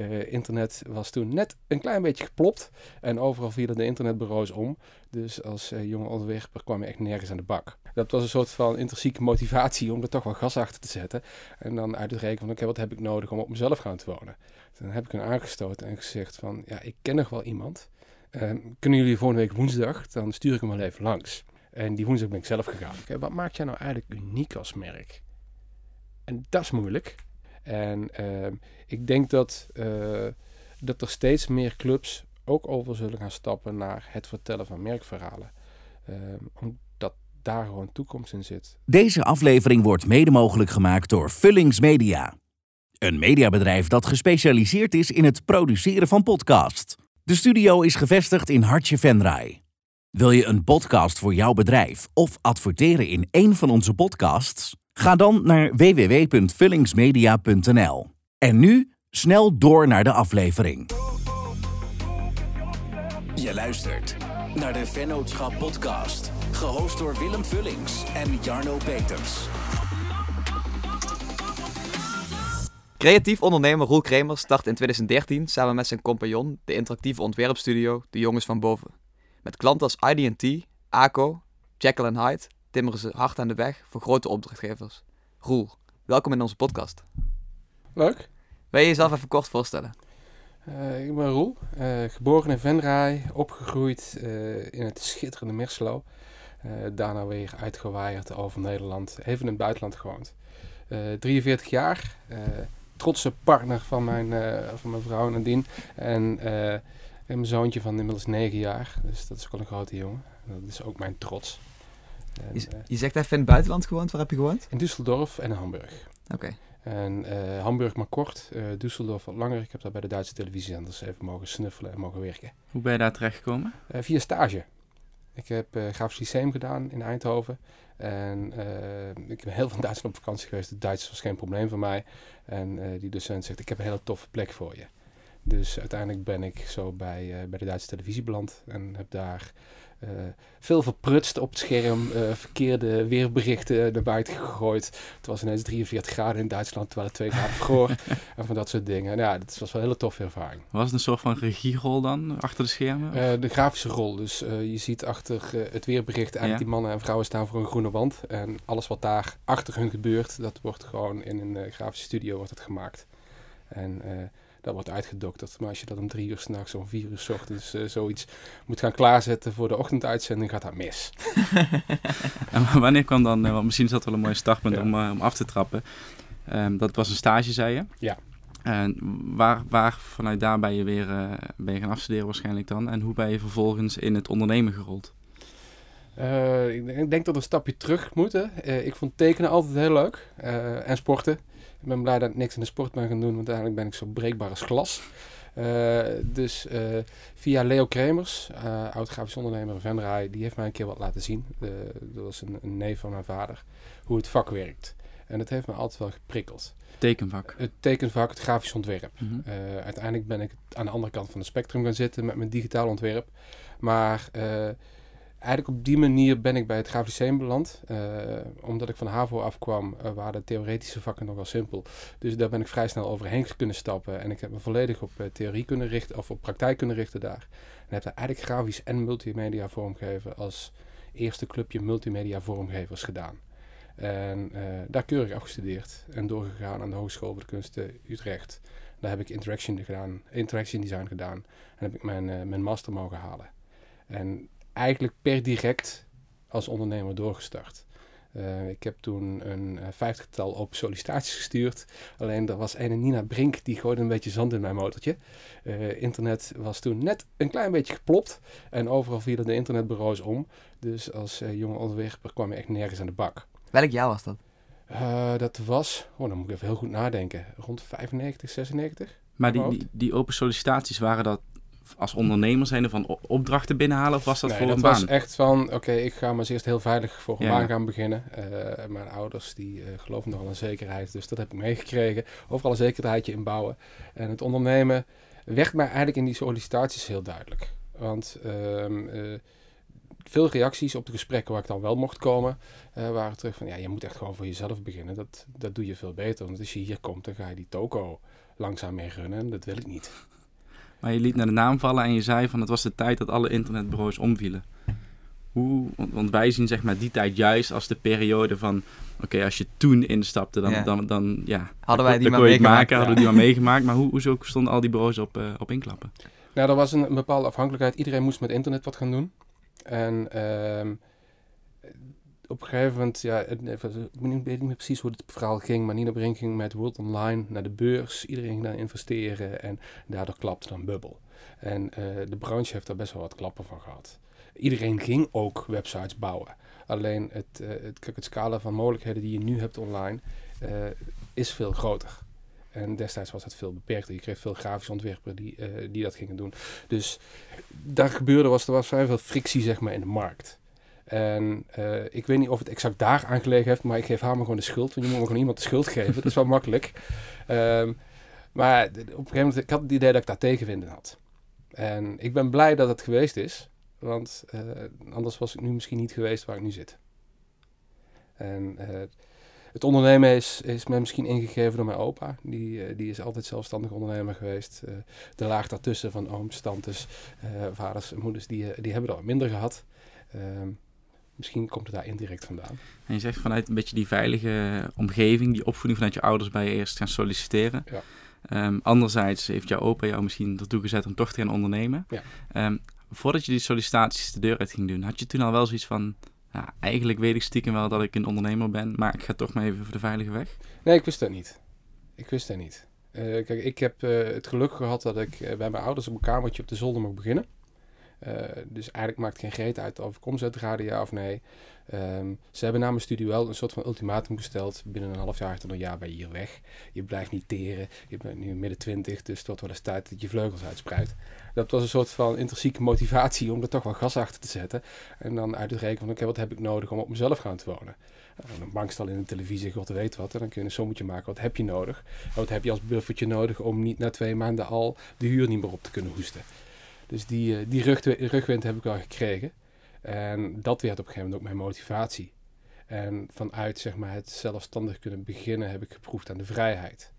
Uh, internet was toen net een klein beetje geplopt en overal vielen de internetbureaus om. Dus als uh, jonge ontwerper kwam je echt nergens aan de bak. Dat was een soort van intrinsieke motivatie om er toch wel gas achter te zetten. En dan uit het rekenen van, oké, wat heb ik nodig om op mezelf gaan te wonen? Dan heb ik hem aangestoten en gezegd van, ja, ik ken nog wel iemand. Uh, kunnen jullie volgende week woensdag, dan stuur ik hem wel even langs. En die woensdag ben ik zelf gegaan. Wat maakt jij nou eigenlijk uniek als merk? En dat is moeilijk. En uh, ik denk dat, uh, dat er steeds meer clubs ook over zullen gaan stappen naar het vertellen van merkverhalen. Uh, omdat daar gewoon toekomst in zit. Deze aflevering wordt mede mogelijk gemaakt door Vullings Media. Een mediabedrijf dat gespecialiseerd is in het produceren van podcasts. De studio is gevestigd in Hartje Venray. Wil je een podcast voor jouw bedrijf of adverteren in een van onze podcasts? Ga dan naar www.vullingsmedia.nl. En nu snel door naar de aflevering. Je luistert naar de Vennootschap Podcast, gehost door Willem Vullings en Jarno Peters. Creatief ondernemer Roel Kremer start in 2013 samen met zijn compagnon de interactieve ontwerpstudio De Jongens van Boven. Met klanten als ID&T, ACO, Jekyll Hyde timmeren ze hard aan de weg voor grote opdrachtgevers. Roel, welkom in onze podcast. Leuk. Wil je jezelf even kort voorstellen? Uh, ik ben Roel, uh, geboren in Venray, opgegroeid uh, in het schitterende Merslo. daarna weer uitgewaaid over Nederland, even in het buitenland gewoond. 43 jaar, trotse partner van mijn, van mijn vrouw Nadine. En en mijn zoontje van inmiddels 9 jaar. Dus dat is ook al een grote jongen. Dat is ook mijn trots. En, je, je, zegt even in het buitenland gewoond. Waar heb je gewoond? In Düsseldorf en in Hamburg. Oké. En uh, Hamburg maar kort, uh, Düsseldorf wat langer. Ik heb daar bij de Duitse televisiezenders even mogen snuffelen en mogen werken. Hoe ben je daar terechtgekomen? Uh, via stage. Ik heb grafisch systeem gedaan in Eindhoven. En ik ben heel veel in Duitsland op vakantie geweest. Het Duits was geen probleem voor mij. En die docent zegt, ik heb een hele toffe plek voor je. Dus uiteindelijk ben ik zo bij, bij de Duitse televisie beland en heb daar uh, veel verprutst op het scherm, uh, verkeerde weerberichten naar buiten gegooid. Het was ineens 43 graden in Duitsland, terwijl het 2 graden vroor en van dat soort dingen. Nou, ja, dat was wel een hele toffe ervaring. Was het een soort van regierol dan, achter de schermen? de grafische rol, dus je ziet achter het weerbericht eigenlijk ja. die mannen en vrouwen staan voor een groene wand. En alles wat daar achter hun gebeurt, dat wordt gewoon in een grafische studio wordt het gemaakt. En dat wordt uitgedokterd. Maar als je dat om drie uur s'nachts of vier uur s ochtends uh, zoiets moet gaan klaarzetten voor de ochtenduitzending, gaat dat mis. en wanneer kwam dan, want misschien is dat wel een mooi startpunt om, uh, om af te trappen. Um, dat was een stage, zei je? Ja. En waar, waar vanuit daar ben je weer ben je gaan afstuderen waarschijnlijk dan? En hoe ben je vervolgens in het ondernemen gerold? ik denk dat we een stapje terug moeten. ik vond tekenen altijd heel leuk. en sporten. Ik ben blij dat ik niks in de sport ben gaan doen, want eigenlijk ben ik zo breekbaar als glas. Uh, dus uh, via Leo Kremers, uh, oud grafisch ondernemer in Venray, die heeft mij een keer wat laten zien. dat was een, een neef van mijn vader, hoe het vak werkt. En dat heeft me altijd wel geprikkeld. Tekenvak? Het tekenvak, het grafisch ontwerp. Mm -hmm. uiteindelijk ben ik aan de andere kant van het spectrum gaan zitten met mijn digitaal ontwerp. Maar eigenlijk op die manier ben ik bij het grafisch beland. Uh, omdat ik van HAVO afkwam, uh, waren de theoretische vakken nogal simpel. Dus daar ben ik vrij snel overheen kunnen stappen. En ik heb me volledig op uh, theorie kunnen richten, of op praktijk kunnen richten daar. En heb daar eigenlijk grafisch en multimedia vormgeven als eerste clubje multimedia vormgevers gedaan. En daar keurig afgestudeerd en doorgegaan aan de Hogeschool voor de Kunsten Utrecht. Daar heb ik interaction, gedaan, interaction design gedaan en heb ik mijn, mijn master mogen halen. En eigenlijk per direct als ondernemer doorgestart. Uh, ik heb toen een uh, vijftigtal open sollicitaties gestuurd. Alleen er was een Nina Brink, die gooide een beetje zand in mijn motortje. Uh, internet was toen net een klein beetje geplopt. En overal vielen de internetbureaus om. Dus als jonge ontwerper kwam je echt nergens aan de bak. Welk jaar was dat? dat was, oh, dan moet ik even heel goed nadenken, rond 95, 96. Maar die, die, die open sollicitaties, waren dat als ondernemer zijn van opdrachten binnenhalen of was dat voor een baan? dat was echt van, oké, ik ga maar eens eerst heel veilig voor een baan gaan beginnen. Uh, mijn ouders die uh, geloven nogal in zekerheid, dus dat heb ik meegekregen. Overal een zekerheidje inbouwen. En het ondernemen werd mij eigenlijk in die sollicitaties heel duidelijk. Want um, uh, veel reacties op de gesprekken waar ik dan wel mocht komen, waren terug van, ja, je moet echt gewoon voor jezelf beginnen. Dat, dat doe je veel beter, want als je hier komt, dan ga je die toko langzaam mee runnen. Dat wil ik niet. Maar je liet naar de naam vallen en je zei van het was de tijd dat alle internetbureaus omvielen. Hoe, want, wij zien zeg maar die tijd juist als de periode van... Oké, als je toen instapte, dan, dan, dan ja... Hadden wij die maar meegemaakt. Maken, Hadden we die maar meegemaakt. Maar hoe, hoezo stonden al die bureaus op, uh, op inklappen? Nou, er was een, een, bepaalde afhankelijkheid. Iedereen moest met internet wat gaan doen. En uh, op een gegeven moment, ja, ik weet niet meer precies hoe het verhaal ging, maar Nina Brink ging met World Online naar de beurs. Iedereen ging daar investeren en daardoor klapte dan bubbel. En uh, de branche heeft daar best wel wat klappen van gehad. Iedereen ging ook websites bouwen. Alleen het, uh, het, het scala van mogelijkheden die je nu hebt online uh, is veel groter. En destijds was dat veel beperkter. Je kreeg veel grafische ontwerpers die, die dat gingen doen. Dus daar gebeurde was, er was vrij veel frictie zeg maar, in de markt. En uh, ik weet niet of het exact daar aangelegen heeft, maar ik geef haar maar gewoon de schuld. Want je moet me gewoon iemand de schuld geven. dat is wel makkelijk. Um, maar op een gegeven moment, ik had het idee dat ik daar tegenwind in had. En ik ben blij dat het geweest is. Want uh, anders was ik nu misschien niet geweest waar ik nu zit. En uh, het ondernemen is, is me misschien ingegeven door mijn opa. Die, die is altijd zelfstandig ondernemer geweest. de laag daartussen van ooms, tantes, vaders en moeders, die, die hebben dat minder gehad. Um, Misschien komt het daar indirect vandaan. En je zegt vanuit een beetje die veilige omgeving, die opvoeding vanuit je ouders bij je eerst gaan solliciteren. Ja. Um, anderzijds heeft jouw opa jou misschien ertoe gezet om toch te gaan ondernemen. Ja. Um, voordat je die sollicitaties de deur uit ging doen, had je toen al wel zoiets van, ja, eigenlijk weet ik stiekem wel dat ik een ondernemer ben, maar ik ga toch maar even voor de veilige weg? Nee, ik wist dat niet. Ik wist dat niet. Uh, kijk, ik heb uh, het geluk gehad dat ik uh, bij mijn ouders op een kamertje op de zolder mocht beginnen. Uh, dus eigenlijk maakt geen reet uit of ik omzet raden, ja of nee. Um, ze hebben na mijn studie wel een soort van ultimatum gesteld. Binnen een half jaar tot een jaar ben je hier weg. Je blijft niet teren. Je bent nu midden twintig, dus het wordt wel eens tijd dat je vleugels uitspreidt. Dat was een soort van intrinsieke motivatie om er toch wel gas achter te zetten. En dan uit het rekenen van, oké, wat heb ik nodig om op mezelf gaan te wonen? Uh, een bankstal in de televisie, god weet wat. En dan kun je een sommetje maken, wat heb je nodig? En wat heb je als buffertje nodig om niet na twee maanden al de huur niet meer op te kunnen hoesten? Dus die, die rugwind heb ik wel gekregen. En dat werd op een gegeven moment ook mijn motivatie. En vanuit zeg maar, het zelfstandig kunnen beginnen heb ik geproefd aan de vrijheid.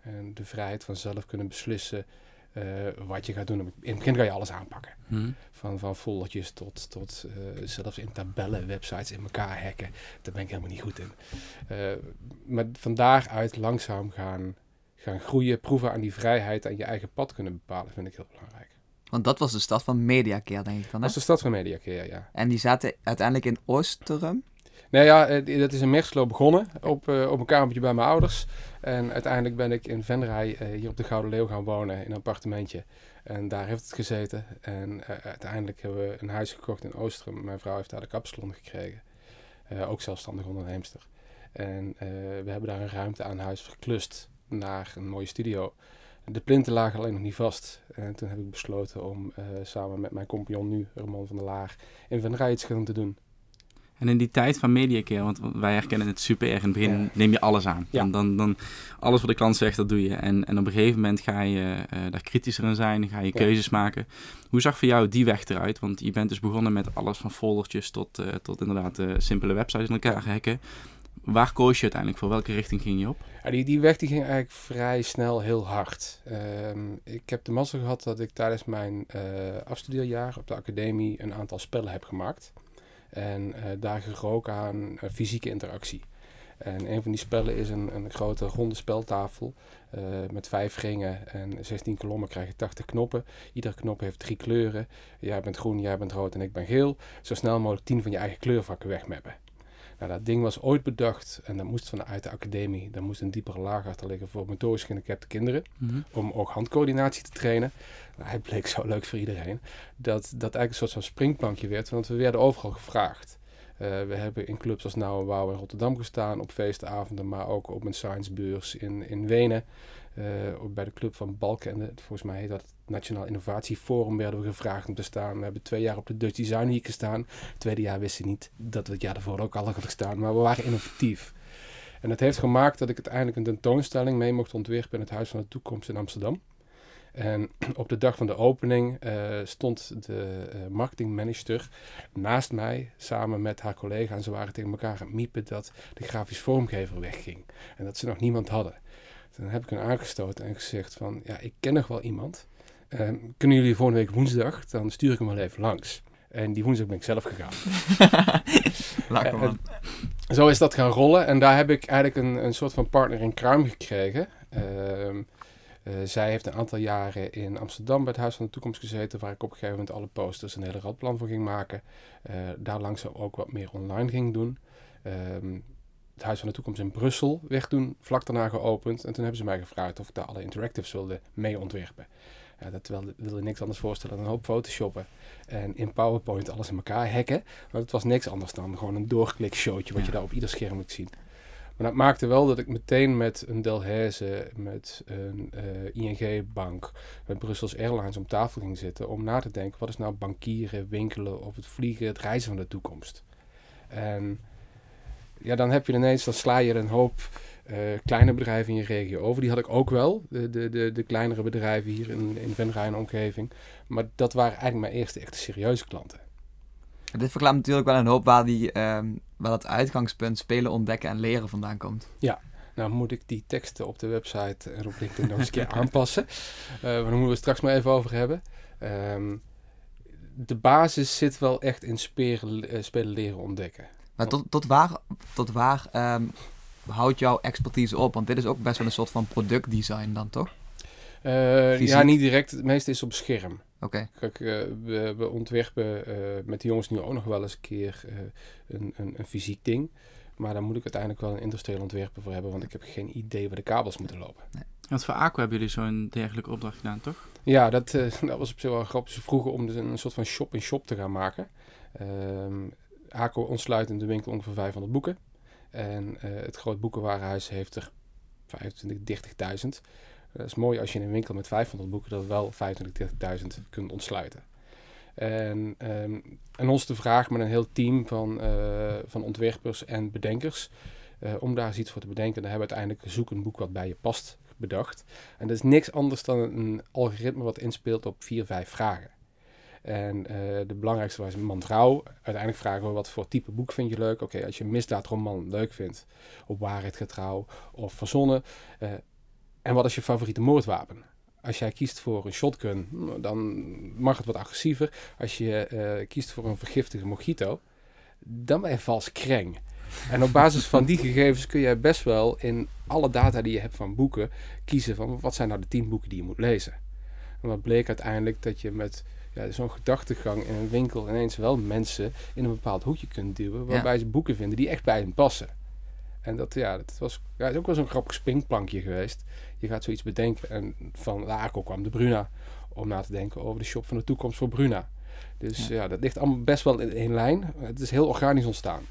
En de vrijheid van zelf kunnen beslissen uh, wat je gaat doen. In het begin ga je alles aanpakken. Hmm. Van, van foldertjes tot, tot uh, zelfs in tabellen, websites in elkaar hacken. Daar ben ik helemaal niet goed in. Uh, maar van daaruit langzaam gaan, gaan groeien, proeven aan die vrijheid en je eigen pad kunnen bepalen, vind ik heel belangrijk. Want dat was de stad van Mediacare, denk ik dan, hè? Dat was de stad van Mediacare, ja. En die zaten uiteindelijk in Oosterum? Nee, ja, dat is in Merslo begonnen, op, uh, op een kamertje bij mijn ouders. En uiteindelijk ben ik in Venray, uh, hier op de Gouden Leeuw, gaan wonen in een appartementje. En daar heeft het gezeten. En uh, uiteindelijk hebben we een huis gekocht in Oosterum. Mijn vrouw heeft daar de kapsalon gekregen. ook zelfstandig onderneemster. En we hebben daar een ruimte aan huis verklust naar een mooie studio. De plinten lagen alleen nog niet vast. En toen heb ik besloten om uh, samen met mijn compagnon nu, Roman van der Laag, in gaan te doen. En in die tijd van Mediacare, want wij herkennen het super erg. In het begin ja. neem je alles aan. Ja. Dan, dan, dan, alles wat de klant zegt, dat doe je. En, en op een gegeven moment ga je uh, daar kritischer in zijn. Ga je keuzes ja. maken. Hoe zag voor jou die weg eruit? Want je bent dus begonnen met alles van foldertjes tot, uh, tot inderdaad uh, simpele websites in elkaar hacken. Waar koos je uiteindelijk voor? Welke richting ging je op? Ja, die, die weg die ging eigenlijk vrij snel heel hard. Um, ik heb de mazzel gehad dat ik tijdens mijn uh, afstudeerjaar op de academie een aantal spellen heb gemaakt. En uh, daar geroken aan uh, fysieke interactie. En een van die spellen is een, een grote ronde speltafel met vijf ringen en 16 kolommen krijg je 80 knoppen. Iedere knop heeft drie kleuren. Jij bent groen, jij bent rood en ik ben geel. Zo snel mogelijk 10 van je eigen kleurvakken wegmappen. Nou, dat ding was ooit bedacht en dat moest vanuit de academie. Daar moest een diepere laag achter liggen voor motorisch gehandicapte kinderen. Mm -hmm. Om ook handcoördinatie te trainen. Nou, hij bleek zo leuk voor iedereen. Dat dat eigenlijk een soort van springplankje werd. Want we werden overal gevraagd. Uh, we hebben in clubs als Nauw en Wouw in Rotterdam gestaan. Op feestavonden, maar ook op een sciencebeurs in, in Wenen. Uh, bij de club van Balken. En volgens mij heet dat het Nationaal Innovatieforum werden we gevraagd om te staan. We hebben twee jaar op de Dutch Design Week gestaan. Het tweede jaar wisten niet dat we het jaar daarvoor ook al hadden gestaan. Maar we waren innovatief. En dat heeft gemaakt dat ik uiteindelijk een tentoonstelling mee mocht ontwerpen in het Huis van de Toekomst in Amsterdam. En op de dag van de opening uh, stond de marketingmanager naast mij samen met haar collega. En ze waren tegen elkaar aan het miepen dat de grafisch vormgever wegging. En dat ze nog niemand hadden. Toen heb ik hem aangestoten en gezegd van, ja, ik ken nog wel iemand. Ehm, kunnen jullie volgende week woensdag, dan stuur ik hem wel even langs. En die woensdag ben ik zelf gegaan. Lekker man. Zo is dat gaan rollen. En daar heb ik eigenlijk een, een soort van partner in crime gekregen. Ehm, eh, zij heeft een aantal jaren in Amsterdam bij het Huis van de Toekomst gezeten, waar ik op een gegeven moment alle posters en een hele radplan voor ging maken. Uh, daar langzaam ook wat meer online ging doen. Ehm, het Huis van de Toekomst in Brussel werd toen vlak daarna geopend. En toen hebben ze mij gevraagd of ik daar alle interactives wilde mee ontwerpen. Ja, dat wilde, wilde niks anders voorstellen dan een hoop photoshoppen. En in PowerPoint alles in elkaar hacken. Maar het was niks anders dan gewoon een doorklik showtje wat je daar op ieder scherm moet zien. Maar dat maakte wel dat ik meteen met een Delhaize, met een uh, ING-bank, met Brussels Airlines om tafel ging zitten om na te denken, wat is nou bankieren, winkelen of het vliegen, het reizen van de toekomst. En ja, dan heb je ineens, dan sla je een hoop uh, kleine bedrijven in je regio over. Die had ik ook wel, de, de, de, de kleinere bedrijven hier in, in Venray en omgeving. Maar dat waren eigenlijk mijn eerste echte serieuze klanten. Dit verklaart natuurlijk wel een hoop waar, die, um, waar dat uitgangspunt spelen, ontdekken en leren vandaan komt. Ja, nou moet ik die teksten op de website en op LinkedIn nog eens een keer aanpassen. Uh, daar moeten we straks maar even over hebben. Um, de basis zit wel echt in spelen, uh, spelen leren ontdekken. Maar tot, tot waar, tot waar um, houdt jouw expertise op? Want dit is ook best wel een soort van productdesign dan, toch? Uh, ja, niet direct. Het meeste is op scherm. Oké. Kijk, uh, we, we, ontwerpen uh, met de jongens nu ook nog wel eens een keer een, een, een, fysiek ding. Maar daar moet ik uiteindelijk wel een industrieel ontwerper voor hebben, want ik heb geen idee waar de kabels moeten lopen. Nee. Want voor Aqua hebben jullie zo'n dergelijke opdracht gedaan, toch? Ja, dat, dat was op zich wel grappig. Ze vroegen om dus een soort van shop-in-shop te gaan maken. Um, Aqua ontsluit in de winkel ongeveer 500 boeken. En het groot boekenwarenhuis heeft er 25, 30.000. Dat is mooi als je in een winkel met 500 boeken dat wel 25.000 kunt ontsluiten. En, um, en ons de vraag met een heel team van, uh, van ontwerpers en bedenkers uh, om daar iets voor te bedenken. Dan hebben we uiteindelijk zoek een boek wat bij je past bedacht. En dat is niks anders dan een algoritme wat inspeelt op vier, vijf vragen. En uh, de belangrijkste was man-vrouw. Uiteindelijk vragen we wat voor type boek vind je leuk. Oké, als je een misdaadroman leuk vindt, op waarheid getrouw of verzonnen, en wat is je favoriete moordwapen? Als jij kiest voor een shotgun, dan mag het wat agressiever. Als je uh, kiest voor een vergiftige mojito, dan ben je vals kreng. En op basis van die gegevens kun je best wel in alle data die je hebt van boeken kiezen van wat zijn nou de tien boeken die je moet lezen. En wat bleek uiteindelijk dat je met ja, zo'n gedachtegang in een winkel ineens wel mensen in een bepaald hoekje kunt duwen waarbij ja. ze boeken vinden die echt bij hen passen. En dat, ja, dat was ja, is ook wel zo'n grappig springplankje geweest. Je gaat zoiets bedenken. En van Laco kwam de Bruna om na te denken over de shop van de toekomst voor Bruna. Dus ja, ja dat ligt allemaal best wel in één lijn. Het is heel organisch ontstaan.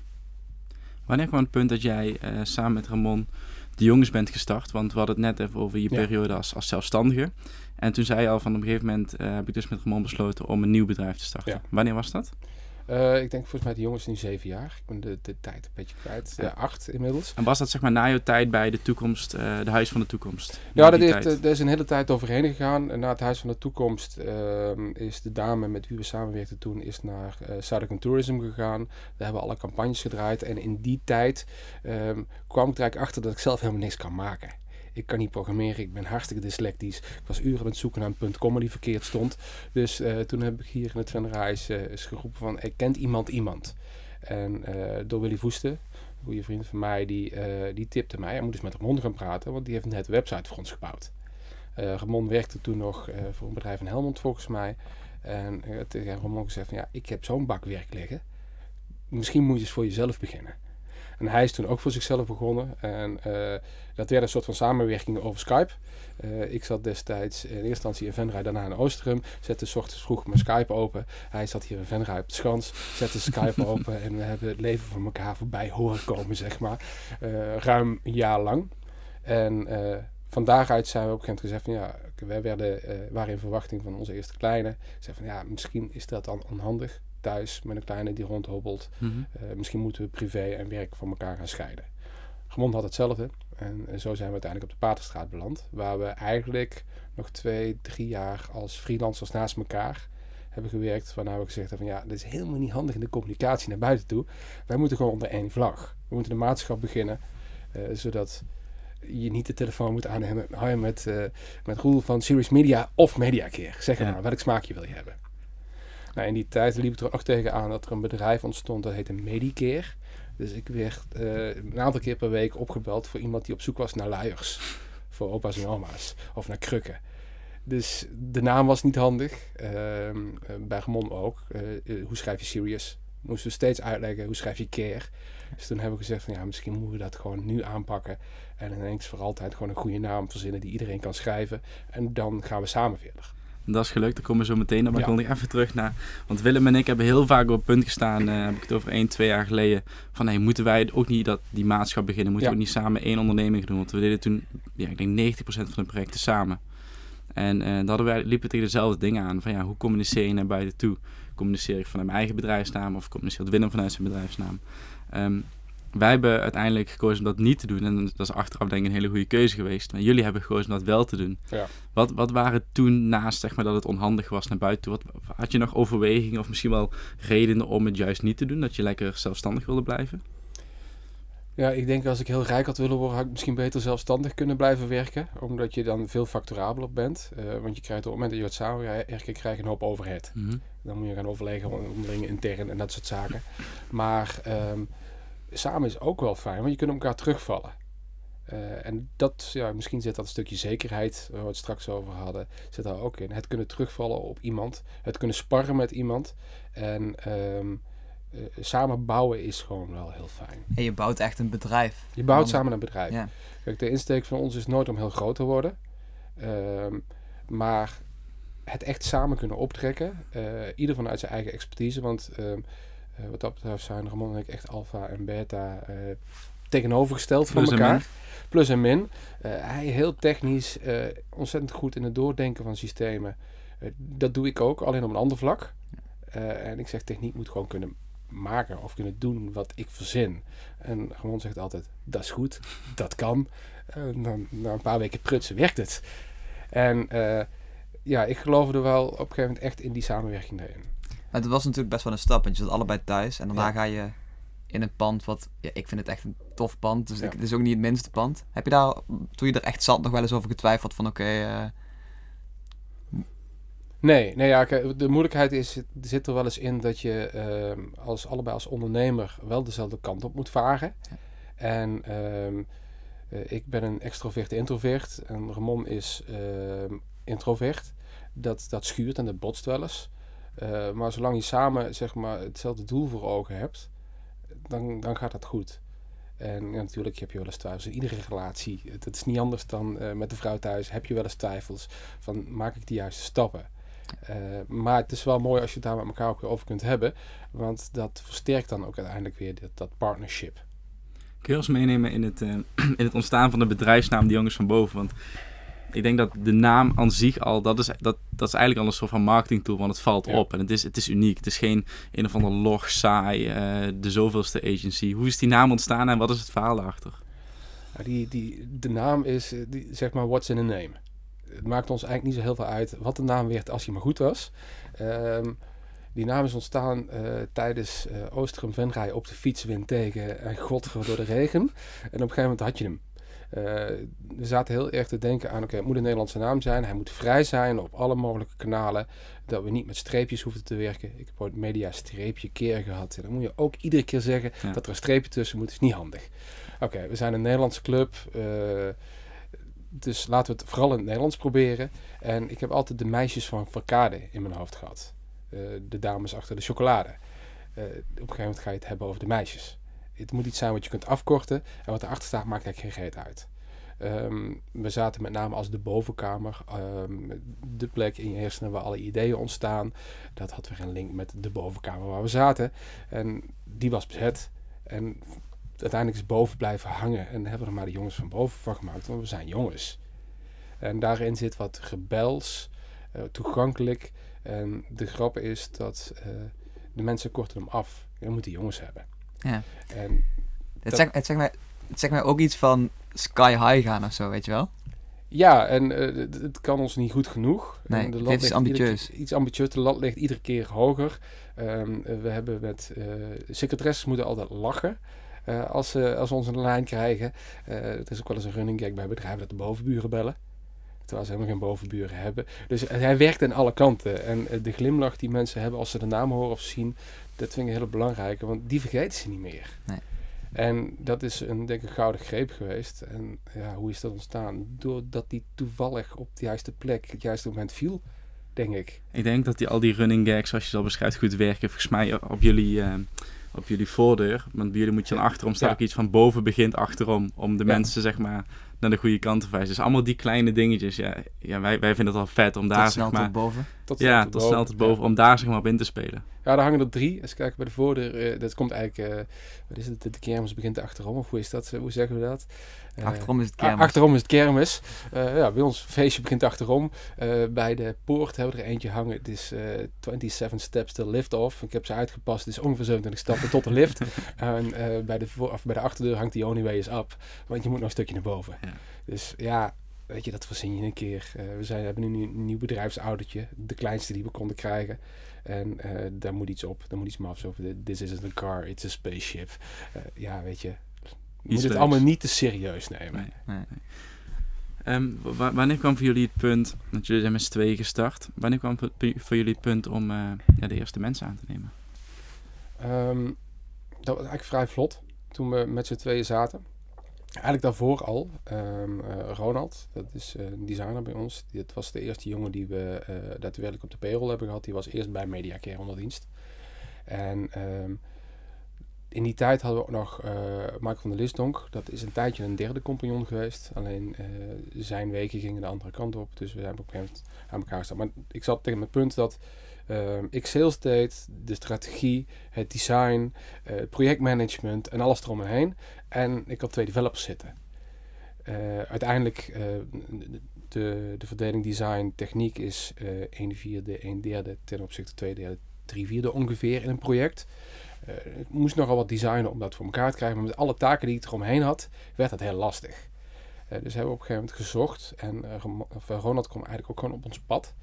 Wanneer kwam het punt dat jij uh, samen met Ramon de jongens bent gestart? Want we hadden het net even over je ja. periode als, als zelfstandige. En toen zei je al van op een gegeven moment uh, heb ik dus met Ramon besloten om een nieuw bedrijf te starten. Ja. Wanneer was dat? Uh, ik denk volgens mij de jongens nu zeven jaar. Ik ben de, de tijd een beetje kwijt. Ja. acht inmiddels. En was dat zeg maar na je tijd bij de toekomst, uh, de Huis van de Toekomst? Ja, dat is, er is een hele tijd overheen gegaan. Na het Huis van de Toekomst uh, is de dame met wie we samenwerkten toen is naar Zuidelijk Tourism gegaan. Daar hebben we alle campagnes gedraaid. En in die tijd um, kwam ik er eigenlijk achter dat ik zelf helemaal niks kan maken ik kan niet programmeren, ik ben hartstikke dyslectisch. Ik was uren aan het zoeken naar een punt komma die verkeerd stond. Dus uh, toen heb ik hier in het Rijs uh, eens geroepen van, kent iemand iemand. En uh, door Willy Voeste, een goede vriend van mij, die, die tipte mij, hij moet eens met Ramon gaan praten, want die heeft net een website voor ons gebouwd. Ramon werkte toen nog voor een bedrijf in Helmond volgens mij. En tegen Ramon gezegd ja, ik heb zo'n bak werk liggen. Misschien moet je eens voor jezelf beginnen. En hij is toen ook voor zichzelf begonnen. En uh, dat werd een soort van samenwerking over Skype. Uh, ik zat destijds in eerste instantie in Venray, daarna in Oosterum. Zette s ochtends vroeg mijn Skype open. Hij zat hier in Venray op de Schans. Zette Skype open en we hebben het leven van elkaar voorbij horen komen, zeg maar. Uh, ruim een jaar lang. En van daaruit zijn we op een gegeven moment gezegd van ja, wij werden, waren in verwachting van onze eerste kleine. Zeg van ja, misschien is dat dan onhandig thuis met een kleine die rondhobbelt. Mm -hmm. uh, misschien moeten we privé en werk van elkaar gaan scheiden. Gemond had hetzelfde. En, zo zijn we uiteindelijk op de Paterstraat beland. Waar we eigenlijk nog twee, drie jaar als freelancers naast elkaar hebben gewerkt. Waarna we gezegd hebben van ja, dit is helemaal niet handig in de communicatie naar buiten toe. Wij moeten gewoon onder één vlag. We moeten de maatschap beginnen. Uh, zodat je niet de telefoon moet aannemen met, met, uh, met Roel van Serious Media of Mediacare. Zeg ja. maar, welk smaakje wil je hebben? Nou, in die tijd liep het er ook tegenaan dat er een bedrijf ontstond dat heette Medicare. Dus ik werd uh, een aantal keer per week opgebeld voor iemand die op zoek was naar luiers. Voor opa's en oma's. Of naar krukken. Dus de naam was niet handig. Uh, bij ook. Uh, hoe schrijf je serious? Moesten we steeds uitleggen hoe schrijf je care. Dus toen hebben we gezegd van ja, misschien moeten we dat gewoon nu aanpakken. En ineens voor altijd gewoon een goede naam verzinnen die iedereen kan schrijven. En dan gaan we samen verder. Dat is gelukt, daar komen we zo meteen op. Maar ja. ik wil nog even terug naar... Want Willem en ik hebben heel vaak op het punt gestaan, uh, heb ik het over één, twee jaar geleden, van hey, moeten wij ook niet dat, die maatschap beginnen? Moeten ja. we ook niet samen één onderneming doen? Want we deden toen, ja, ik denk 90% van de projecten samen. En uh, daar hadden wij, liepen tegen dezelfde dingen aan. Van ja, hoe communiceer je naar buiten toe? Communiceer ik vanuit mijn eigen bedrijfsnaam of communiceert Willem vanuit zijn bedrijfsnaam? Um, wij hebben uiteindelijk gekozen om dat niet te doen. En dat is achteraf denk ik een hele goede keuze geweest. Maar jullie hebben gekozen om dat wel te doen. Ja. Wat, wat waren toen naast zeg maar, dat het onhandig was naar buiten toe? Wat, had je nog overwegingen of misschien wel redenen om het juist niet te doen? Dat je lekker zelfstandig wilde blijven? Ja, ik denk als ik heel rijk had willen worden, had ik misschien beter zelfstandig kunnen blijven werken. Omdat je dan veel facturabeler bent. Uh, want je krijgt op het moment dat je wat samenwerkt, krijg je een hoop overhead. Mm -hmm. Dan moet je gaan overleggen onderling intern en dat soort zaken. Maar um, samen is ook wel fijn, want je kunt op elkaar terugvallen. Uh, en dat, ja, misschien zit dat een stukje zekerheid, waar we het straks over hadden, zit daar ook in. Het kunnen terugvallen op iemand, het kunnen sparren met iemand. En um, uh, samen bouwen is gewoon wel heel fijn. En je bouwt echt een bedrijf. Je bouwt samen een bedrijf. Ja. Kijk, de insteek van ons is nooit om heel groot te worden. Um, maar het echt samen kunnen optrekken. Uh, ieder vanuit zijn eigen expertise. Want um, uh, wat dat betreft zijn Ramon en ik echt alfa en beta uh, tegenovergesteld Plus van elkaar. En Plus en min. Uh, hij heel technisch, ontzettend goed in het doordenken van systemen. dat doe ik ook, alleen op een ander vlak. en ik zeg, techniek moet gewoon kunnen maken of kunnen doen wat ik verzin. En Ramon zegt altijd, dat is goed, dat kan. En dan na een paar weken prutsen werkt het. En ja, ik geloof er wel op een gegeven moment echt in die samenwerking daarin. Maar het was natuurlijk best wel een stap, want je zat allebei thuis. En daarna ja. ga je in een pand wat... Ja, ik vind het echt een tof pand, dus ja. ik, het is ook niet het minste pand. Heb je daar, toen je er echt zat, nog wel eens over getwijfeld van oké... Okay, uh... Nee, nee ja, de moeilijkheid is, zit er wel eens in dat je uh, als, allebei als ondernemer wel dezelfde kant op moet varen. Ja. En uh, ik ben een extrovert introvert en Ramon is ehm, introvert. Dat, dat schuurt en dat botst wel eens. Uh, maar zolang je samen zeg maar, hetzelfde doel voor ogen hebt, dan, dan gaat dat goed. En natuurlijk heb je wel eens twijfels in iedere relatie. Het is niet anders dan uh, met de vrouw thuis. Heb je wel eens twijfels van maak ik de juiste stappen? Uh, maar het is wel mooi als je het daar met elkaar ook weer over kunt hebben. Want dat versterkt dan ook uiteindelijk weer dat, dat partnership. Kun je ons meenemen in het, in het ontstaan van de bedrijfsnaam De Jongens van Boven? Want ik denk dat de naam aan zich al, dat is, dat, dat is eigenlijk al een soort van marketing tool, want het valt ja. op en het is, het is uniek. Het is geen een of ander log, saai, uh, de zoveelste agency. Hoe is die naam ontstaan en wat is het verhaal daarachter? Ja, die, die, de naam is, die, zeg maar, what's in a name. Het maakt ons eigenlijk niet zo heel veel uit wat de naam werd als hij maar goed was. Um, die naam is ontstaan uh, tijdens uh, Oostrum Venray op de fiets wind tegen en godver door de regen. En op een gegeven moment had je hem. Uh, we zaten heel erg te denken aan, oké, okay, het moet een Nederlandse naam zijn. Hij moet vrij zijn op alle mogelijke kanalen. Dat we niet met streepjes hoeven te werken. Ik heb ooit media streepje keer gehad. En dan moet je ook iedere keer zeggen ja. dat er een streepje tussen moet. is niet handig. Oké, okay, we zijn een Nederlandse club. Uh, dus laten we het vooral in het Nederlands proberen. En ik heb altijd de meisjes van Verkade in mijn hoofd gehad. Uh, de dames achter de chocolade. op een gegeven moment ga je het hebben over de meisjes het moet iets zijn wat je kunt afkorten. En wat erachter staat, maakt eigenlijk geen reet uit. Um, we zaten met name als de bovenkamer, um, de plek in je hersenen waar alle ideeën ontstaan. Dat had weer een link met de bovenkamer waar we zaten. En die was bezet. En uiteindelijk is boven blijven hangen. En hebben er maar de jongens van boven van gemaakt, want we zijn jongens. En daarin zit wat rebels, uh, toegankelijk. En de grap is dat uh, de mensen korten hem af. Je moet die jongens hebben. Ja. En het, zegt, het, zegt mij, het zegt mij ook iets van sky high gaan of zo, weet je wel? Ja, en uh, het, het, kan ons niet goed genoeg. Nee, en de lat is ambitieus. Keer, iets ambitieus. De lat ligt iedere keer hoger. Um, we hebben met uh, secretaresses moeten altijd lachen. als, ze als we ons een lijn krijgen. het is ook wel eens een running gag bij bedrijven dat de bovenburen bellen. Terwijl ze helemaal geen bovenburen hebben. Dus hij werkt aan alle kanten. En de glimlach die mensen hebben als ze de naam horen of zien, dat vind ik heel belangrijk. Want die vergeten ze niet meer. Nee. En dat is een, denk ik, gouden greep geweest. En ja, hoe is dat ontstaan? Doordat die toevallig op de juiste plek, het juiste moment viel, denk ik. Ik denk dat die, al die running gags, zoals je ze al beschrijft, goed werken. Volgens mij op jullie, uh, op jullie voordeur. Want bij jullie moet je dan achterom staan ook iets van boven begint achterom. Om de mensen, zeg maar, naar de goede kant te wijzen. Dus allemaal die kleine dingetjes. Ja, ja wij, wij vinden het wel vet om daar, zeg maar... tot boven. Tot ja, tot snel tot boven. Om daar, zeg maar, op in te spelen. Ja, daar hangen er drie. Als kijken bij de voordeur, uh, dat komt eigenlijk, uh, wat is het, de kermis begint achterom, of hoe is dat, hoe zeggen we dat? Uh, achterom is het kermis. achterom is het kermis. ja, bij ons feestje begint achterom. bij de poort hebben we er eentje hangen. Het is 27 steps to lift off. Ik heb ze uitgepast. Het is ongeveer 27 stappen tot de lift. en bij, de voor, of bij de achterdeur hangt die only way is up. Want je moet nog een stukje naar boven. Ja. Dus ja, weet je, dat verzin je een keer. we zijn, hebben nu een nieuw bedrijfsautootje. De kleinste die we konden krijgen. En uh, daar moet iets op. Daar moet iets mafs op. This isn't a car, it's a spaceship. Uh, ja, weet je. Je moet het allemaal niet te serieus nemen. Nee, nee. Um, wanneer kwam voor jullie het punt, want jullie zijn met z'n tweeën gestart, wanneer kwam voor jullie het punt om ja, de eerste mensen aan te nemen? Um, dat was eigenlijk vrij vlot, toen we met z'n tweeën zaten. Eigenlijk daarvoor al. Um, uh, Ronald, dat is uh, een designer bij ons. Dit was de eerste jongen die we uh, daadwerkelijk op de payroll hebben gehad. Die was eerst bij Mediacare onder dienst. En um, in die tijd hadden we ook nog Mark van der Lisdonk. Dat is een tijdje een derde compagnon geweest. Alleen zijn weken gingen de andere kant op. Dus we zijn op een gegeven moment aan elkaar staan. Maar ik zat tegen het punt dat um, ik sales deed, de strategie, het design, uh, projectmanagement en alles eromheen. En ik had twee developers zitten. Uh, uiteindelijk, uh, de, de verdeling design techniek is uh, 1 vierde, 1 derde ten opzichte 2 derde, 3 vierde ongeveer in een project. ik moest nogal wat designen om dat voor elkaar te krijgen, maar met alle taken die ik eromheen had, werd dat heel lastig. dus hebben we op een gegeven moment gezocht en Ronald kwam eigenlijk ook gewoon op ons pad.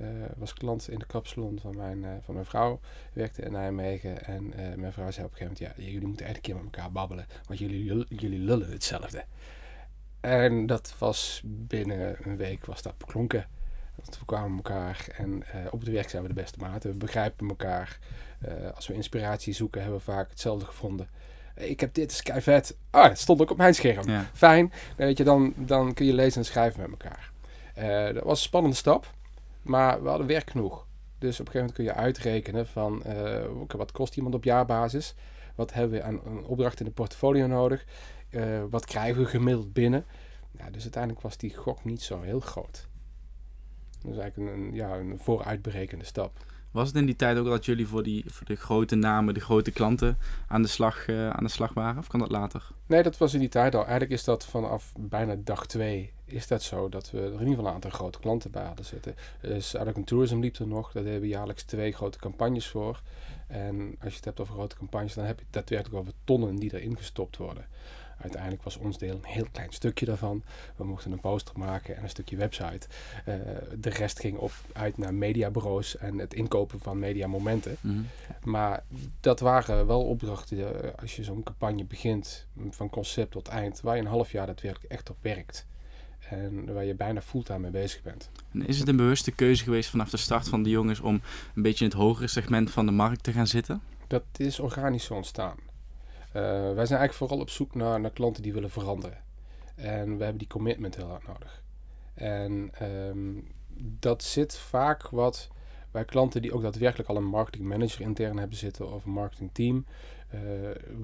Uh, was klant in de kapsalon van mijn, uh, van mijn vrouw. Werkte in Nijmegen. En uh, mijn vrouw zei op een gegeven moment: Ja, jullie moeten eigenlijk een keer met elkaar babbelen. Want jullie, jullie lullen hetzelfde. En dat was binnen een week was dat beklonken. Want we kwamen elkaar en op het werk zijn we de beste maten. We begrijpen elkaar. als we inspiratie zoeken, hebben we vaak hetzelfde gevonden. Ik heb dit, is kei vet. Ah, dat stond ook op mijn scherm. Fijn. Weet je, dan, dan kun je lezen en schrijven met elkaar. dat was een spannende stap. Maar we hadden werk genoeg. Dus op een gegeven moment kun je uitrekenen van uh, wat kost iemand op jaarbasis? Wat hebben we aan een opdracht in de portfolio nodig? Uh, wat krijgen we gemiddeld binnen? Dus uiteindelijk was die gok niet zo heel groot. Dat is eigenlijk een, ja, een vooruitberekende stap. Was het in die tijd ook dat jullie voor, die, voor de grote namen, de grote klanten aan de, slag, uh, aan de slag waren? Of kan dat later? Nee, dat was in die tijd al. Eigenlijk is dat vanaf bijna dag twee is dat zo dat we er in ieder geval een aantal grote klanten bij hadden zitten. Dus Arcon Tourism liep er nog. Daar hebben we jaarlijks twee grote campagnes voor. En als je het hebt over grote campagnes, dan heb je daadwerkelijk over tonnen die erin gestopt worden. Uiteindelijk was ons deel een heel klein stukje daarvan. We mochten een poster maken en een stukje website. Uh, de rest ging op, uit naar mediabureaus en het inkopen van mediamomenten. Mm Maar dat waren wel opdrachten uh, als je zo'n campagne begint, van concept tot eind, waar je een half jaar daadwerkelijk echt op werkt. En waar je bijna fulltime mee bezig bent. En is het een bewuste keuze geweest vanaf de start van de jongens om een beetje in het hogere segment van de markt te gaan zitten? Dat is organisch ontstaan. Uh, wij zijn eigenlijk vooral op zoek naar, naar klanten die willen veranderen. En we hebben die commitment heel hard nodig. En um, dat zit vaak wat bij klanten die ook daadwerkelijk al een marketing manager intern hebben zitten of een marketing team, uh,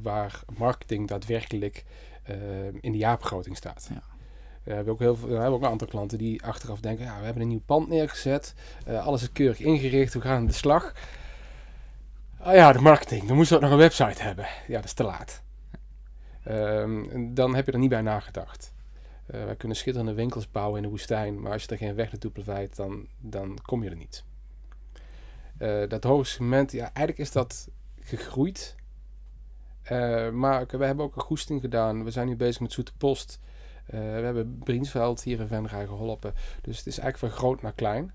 waar marketing daadwerkelijk uh, in de jaarbegroting staat. Ja. We hebben ook heel veel, we hebben ook een aantal klanten die achteraf denken: ja, we hebben een nieuw pand neergezet, alles is keurig ingericht, we gaan aan de slag. Oh ja, de marketing. Dan moesten we ook nog een website hebben. Ja, dat is te laat. Um, dan heb je er niet bij nagedacht. Uh, wij kunnen schitterende winkels bouwen in de woestijn, maar als je er geen weg naartoe pleidt, dan, dan kom je er niet. Uh, dat hoge segment, ja, eigenlijk is dat gegroeid. Uh, maar we hebben ook een goesting gedaan. We zijn nu bezig met Zoete Post. we hebben Briensveld hier in Venray geholpen. Dus het is eigenlijk van groot naar klein.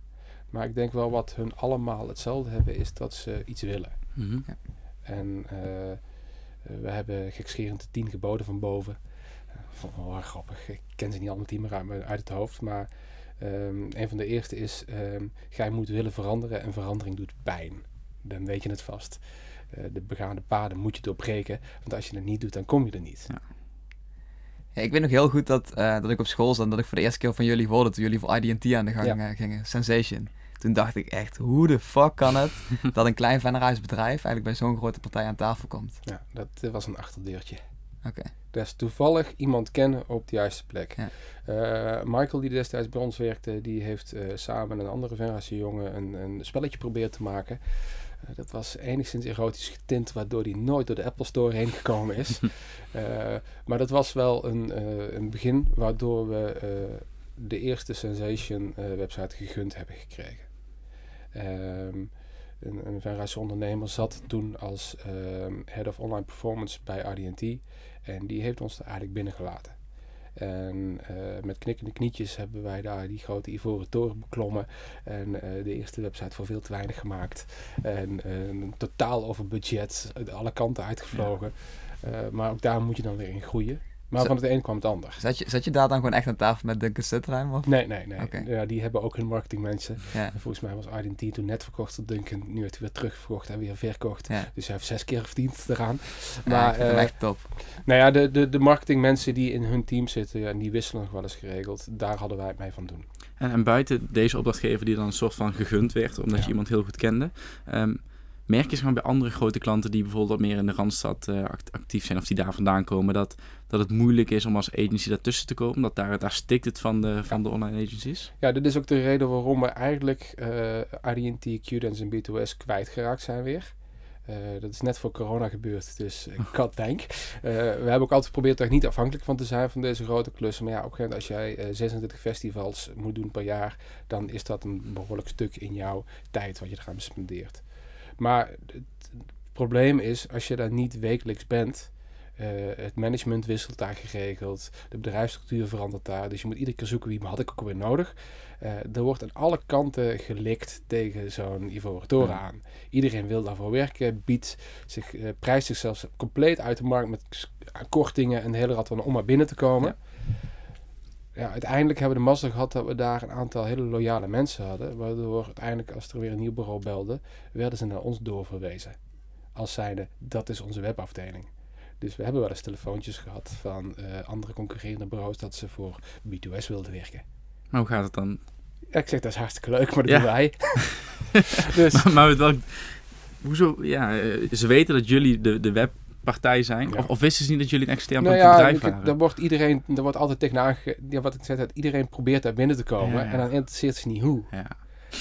Maar ik denk wel wat hun allemaal hetzelfde hebben, is dat ze iets willen. Mhm. ja. En uh, we hebben gekscherend de tien geboden van boven. vond ik wel erg grappig. Ik ken ze niet allemaal tien uit, uit het hoofd. Maar um, een van de eerste is, um, gij moet willen veranderen en verandering doet pijn. Dan weet je het vast. de begaande paden moet je doorbreken. Want als je het niet doet, dan kom je er niet. Ja. Ja, ik weet nog heel goed dat, uh, dat ik op school zat en dat ik voor de eerste keer van jullie hoorde toen jullie voor IDT aan de gang ja. gingen. Sensation. Toen dacht ik echt, hoe de fuck kan het dat een klein bedrijf eigenlijk bij zo'n grote partij aan tafel komt? Ja, dat uh, was een achterdeurtje. Oké. Okay. Dus toevallig iemand kennen op de juiste plek. Ja. Uh, Michael, die destijds bij ons werkte, die heeft uh, samen met een andere generatie jongen een, een spelletje proberen te maken. Uh, dat was enigszins erotisch getint, waardoor hij nooit door de Apple Store heen gekomen is. maar dat was wel een, een begin waardoor we de eerste Sensation website gegund hebben gekregen. Um, een, een ondernemer zat toen als um, Head of Online Performance bij RDT. En die heeft ons er eigenlijk binnengelaten. En uh, met knikkende knietjes hebben wij daar die grote ivoren toren beklommen. En uh, de eerste website voor veel te weinig gemaakt. En uh, een totaal over budget, alle kanten uitgevlogen. Ja. maar ook daar moet je dan weer in groeien. Maar van het een kwam het ander. Zat je, zat je daar dan gewoon echt aan tafel met Duncan Sutruim? Of? Nee, nee, nee. Ja, die hebben ook hun marketingmensen. Ja. volgens mij was Identity toen net verkocht door Duncan. Nu heeft hij weer terugverkocht en weer verkocht. Ja. Dus hij heeft zes keer verdiend eraan. Maar, ja, uh, echt top. Nou ja, de, de, de marketingmensen die in hun team zitten, en die wisselen nog wel eens geregeld. Daar hadden wij het mee van doen. En, en buiten deze opdrachtgever die dan een soort van gegund werd, omdat je iemand heel goed kende... Um, merk je gewoon bij andere grote klanten die bijvoorbeeld wat meer in de Randstad uh, actief zijn of die daar vandaan komen, dat, dat het moeilijk is om als agency daartussen te komen? Dat daar, daar stikt het van de, van de online agencies? Ja, dit is ook de reden waarom we eigenlijk uh, AD&T, QDance en B2S kwijtgeraakt zijn weer. Uh, dat is net voor corona gebeurd, dus ik had denk. Uh, we hebben ook altijd geprobeerd er niet afhankelijk van te zijn van deze grote klussen. Maar ja, op een gegeven moment als jij uh, 26 festivals moet doen per jaar, dan is dat een behoorlijk stuk in jouw tijd wat je eraan spendeert. Maar het, probleem is, als je daar niet wekelijks bent, uh, het management wisselt daar geregeld, de bedrijfsstructuur verandert daar. Dus je moet iedere keer zoeken wie had ik ook alweer nodig. Uh, er wordt aan alle kanten gelikt tegen zo'n ivoren toren aan. Iedereen wil daarvoor werken, biedt zich, uh, prijst zichzelf compleet uit de markt met kortingen en de hele rat om maar binnen te komen. Ja ja, uiteindelijk hebben we de mazzel gehad dat we daar een aantal hele loyale mensen hadden. Waardoor uiteindelijk, als er weer een nieuw bureau belde, werden ze naar ons doorverwezen. Als zijnde, dat is onze webafdeling. Dus we hebben wel eens telefoontjes gehad van uh, andere concurrerende bureaus dat ze voor B2S wilden werken. Maar hoe gaat het dan? Ja, ik zeg dat is hartstikke leuk, maar dat doen wij. dus. maar, maar wel, hoezo? Ja, eh, ze weten dat jullie de, de web partij zijn? Of, of, wisten ze niet dat jullie een extern nou ja, bedrijf waren? Daar wordt iedereen, daar wordt altijd tegenaan, ja, wat ik zei, iedereen probeert daar binnen te komen en dan interesseert ze niet hoe.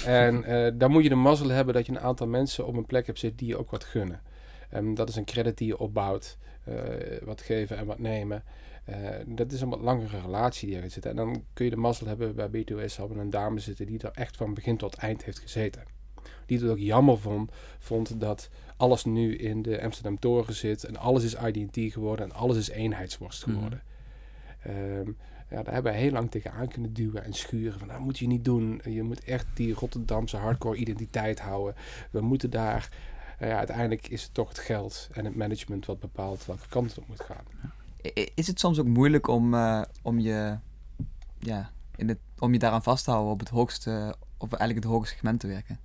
En uh, dan moet je de mazzel hebben dat je een aantal mensen op een plek hebt zitten die je ook wat gunnen. Um, dat is een credit die je opbouwt, uh, wat geven en wat nemen. Uh, dat is een wat langere relatie die er zit. En dan kun je de mazzel hebben bij B2S hebben een dame zitten die er echt van begin tot eind heeft gezeten. Die het ook jammer vond, vond dat alles nu in de Amsterdam Toren zit en alles is IDT geworden en alles is eenheidsworst mhm. geworden. Mm. ja, daar hebben we heel lang tegenaan kunnen duwen en schuren. Van, dat moet je niet doen. Je moet echt die Rotterdamse hardcore identiteit houden. We moeten daar... Uh, ja, uiteindelijk is het toch het geld en het management wat bepaalt welke kant het op moet gaan. Is het soms ook moeilijk om, uh, om, je, ja, in het, om je daaraan vast te houden op het hoogste, of eigenlijk het hoogste segment te werken?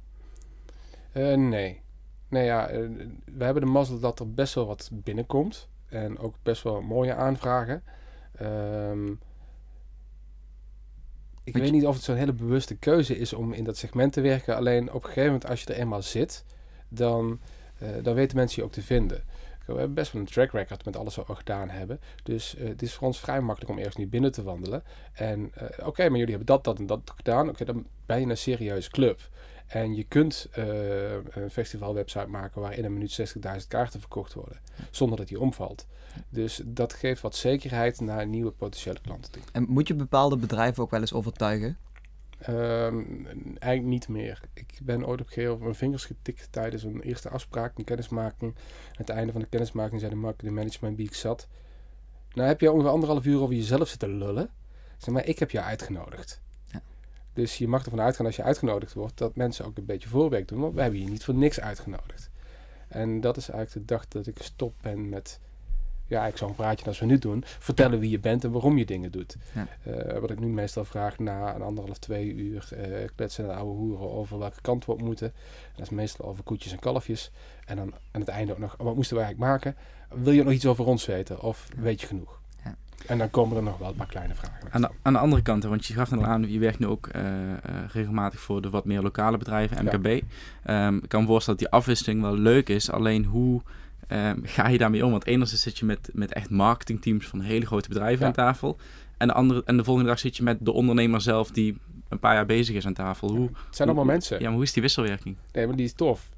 Uh, nee. Nou ja, eh, we hebben de mazzel dat er best wel wat binnenkomt. En ook best wel mooie aanvragen. Um, ik weet niet of het zo'n hele bewuste keuze is om in dat segment te werken. Alleen op een gegeven moment, als je er eenmaal zit, dan, uh, dan weten mensen je ook te vinden. We hebben best wel een track record met alles wat we gedaan hebben. Dus uh, het is voor ons vrij makkelijk om ergens nu binnen te wandelen. En uh, oké, maar jullie hebben dat, dat en dat gedaan. Oké, dan ben je een serieuze club. En je kunt uh, een festivalwebsite maken waar in een minuut 60.000 kaarten verkocht worden. Zonder dat die omvalt. Dus dat geeft wat zekerheid naar nieuwe potentiële klanten toe. En moet je bepaalde bedrijven ook wel eens overtuigen? Um, eigenlijk niet meer. Ik ben ooit op een gegeven mijn vingers getikt tijdens een eerste afspraak, een kennismaking. Aan het einde van de kennismaking zei de marketing management wie ik zat. Nou heb je ongeveer anderhalf uur over jezelf zitten lullen. Zeg maar, ik heb jou uitgenodigd. Dus je mag ervan uitgaan als je uitgenodigd wordt dat mensen ook een beetje voorwerk doen. Want we hebben je niet voor niks uitgenodigd. En dat is eigenlijk de dag dat ik gestopt ben met ja, ik zou een praatje als we nu doen, vertellen wie je bent en waarom je dingen doet. Ja. Eh, wat ik nu meestal vraag na een anderhalf, twee uur uh, kletsen de oude hoeren over welke kant we op moeten. En dat is meestal over koetjes en kalfjes. En dan aan het einde ook nog, wat moesten we eigenlijk maken? Wil je nog iets over ons weten of weet je genoeg? En dan komen er nog wel een paar kleine vragen. Aan de, aan de andere kant, want je gaf net al aan, je werkt nu ook uh, uh, regelmatig voor de wat meer lokale bedrijven, MKB. Ja. Um, ik kan me voorstellen dat die afwisseling wel leuk is, alleen hoe um, ga je daarmee om? Want enerzijds zit je met, met echt marketingteams van hele grote bedrijven ja. aan tafel. En de, andere, en de volgende dag zit je met de ondernemer zelf die een paar jaar bezig is aan tafel. Hoe, het zijn allemaal mensen. Ja, maar hoe is die wisselwerking? Nee, maar die is tof.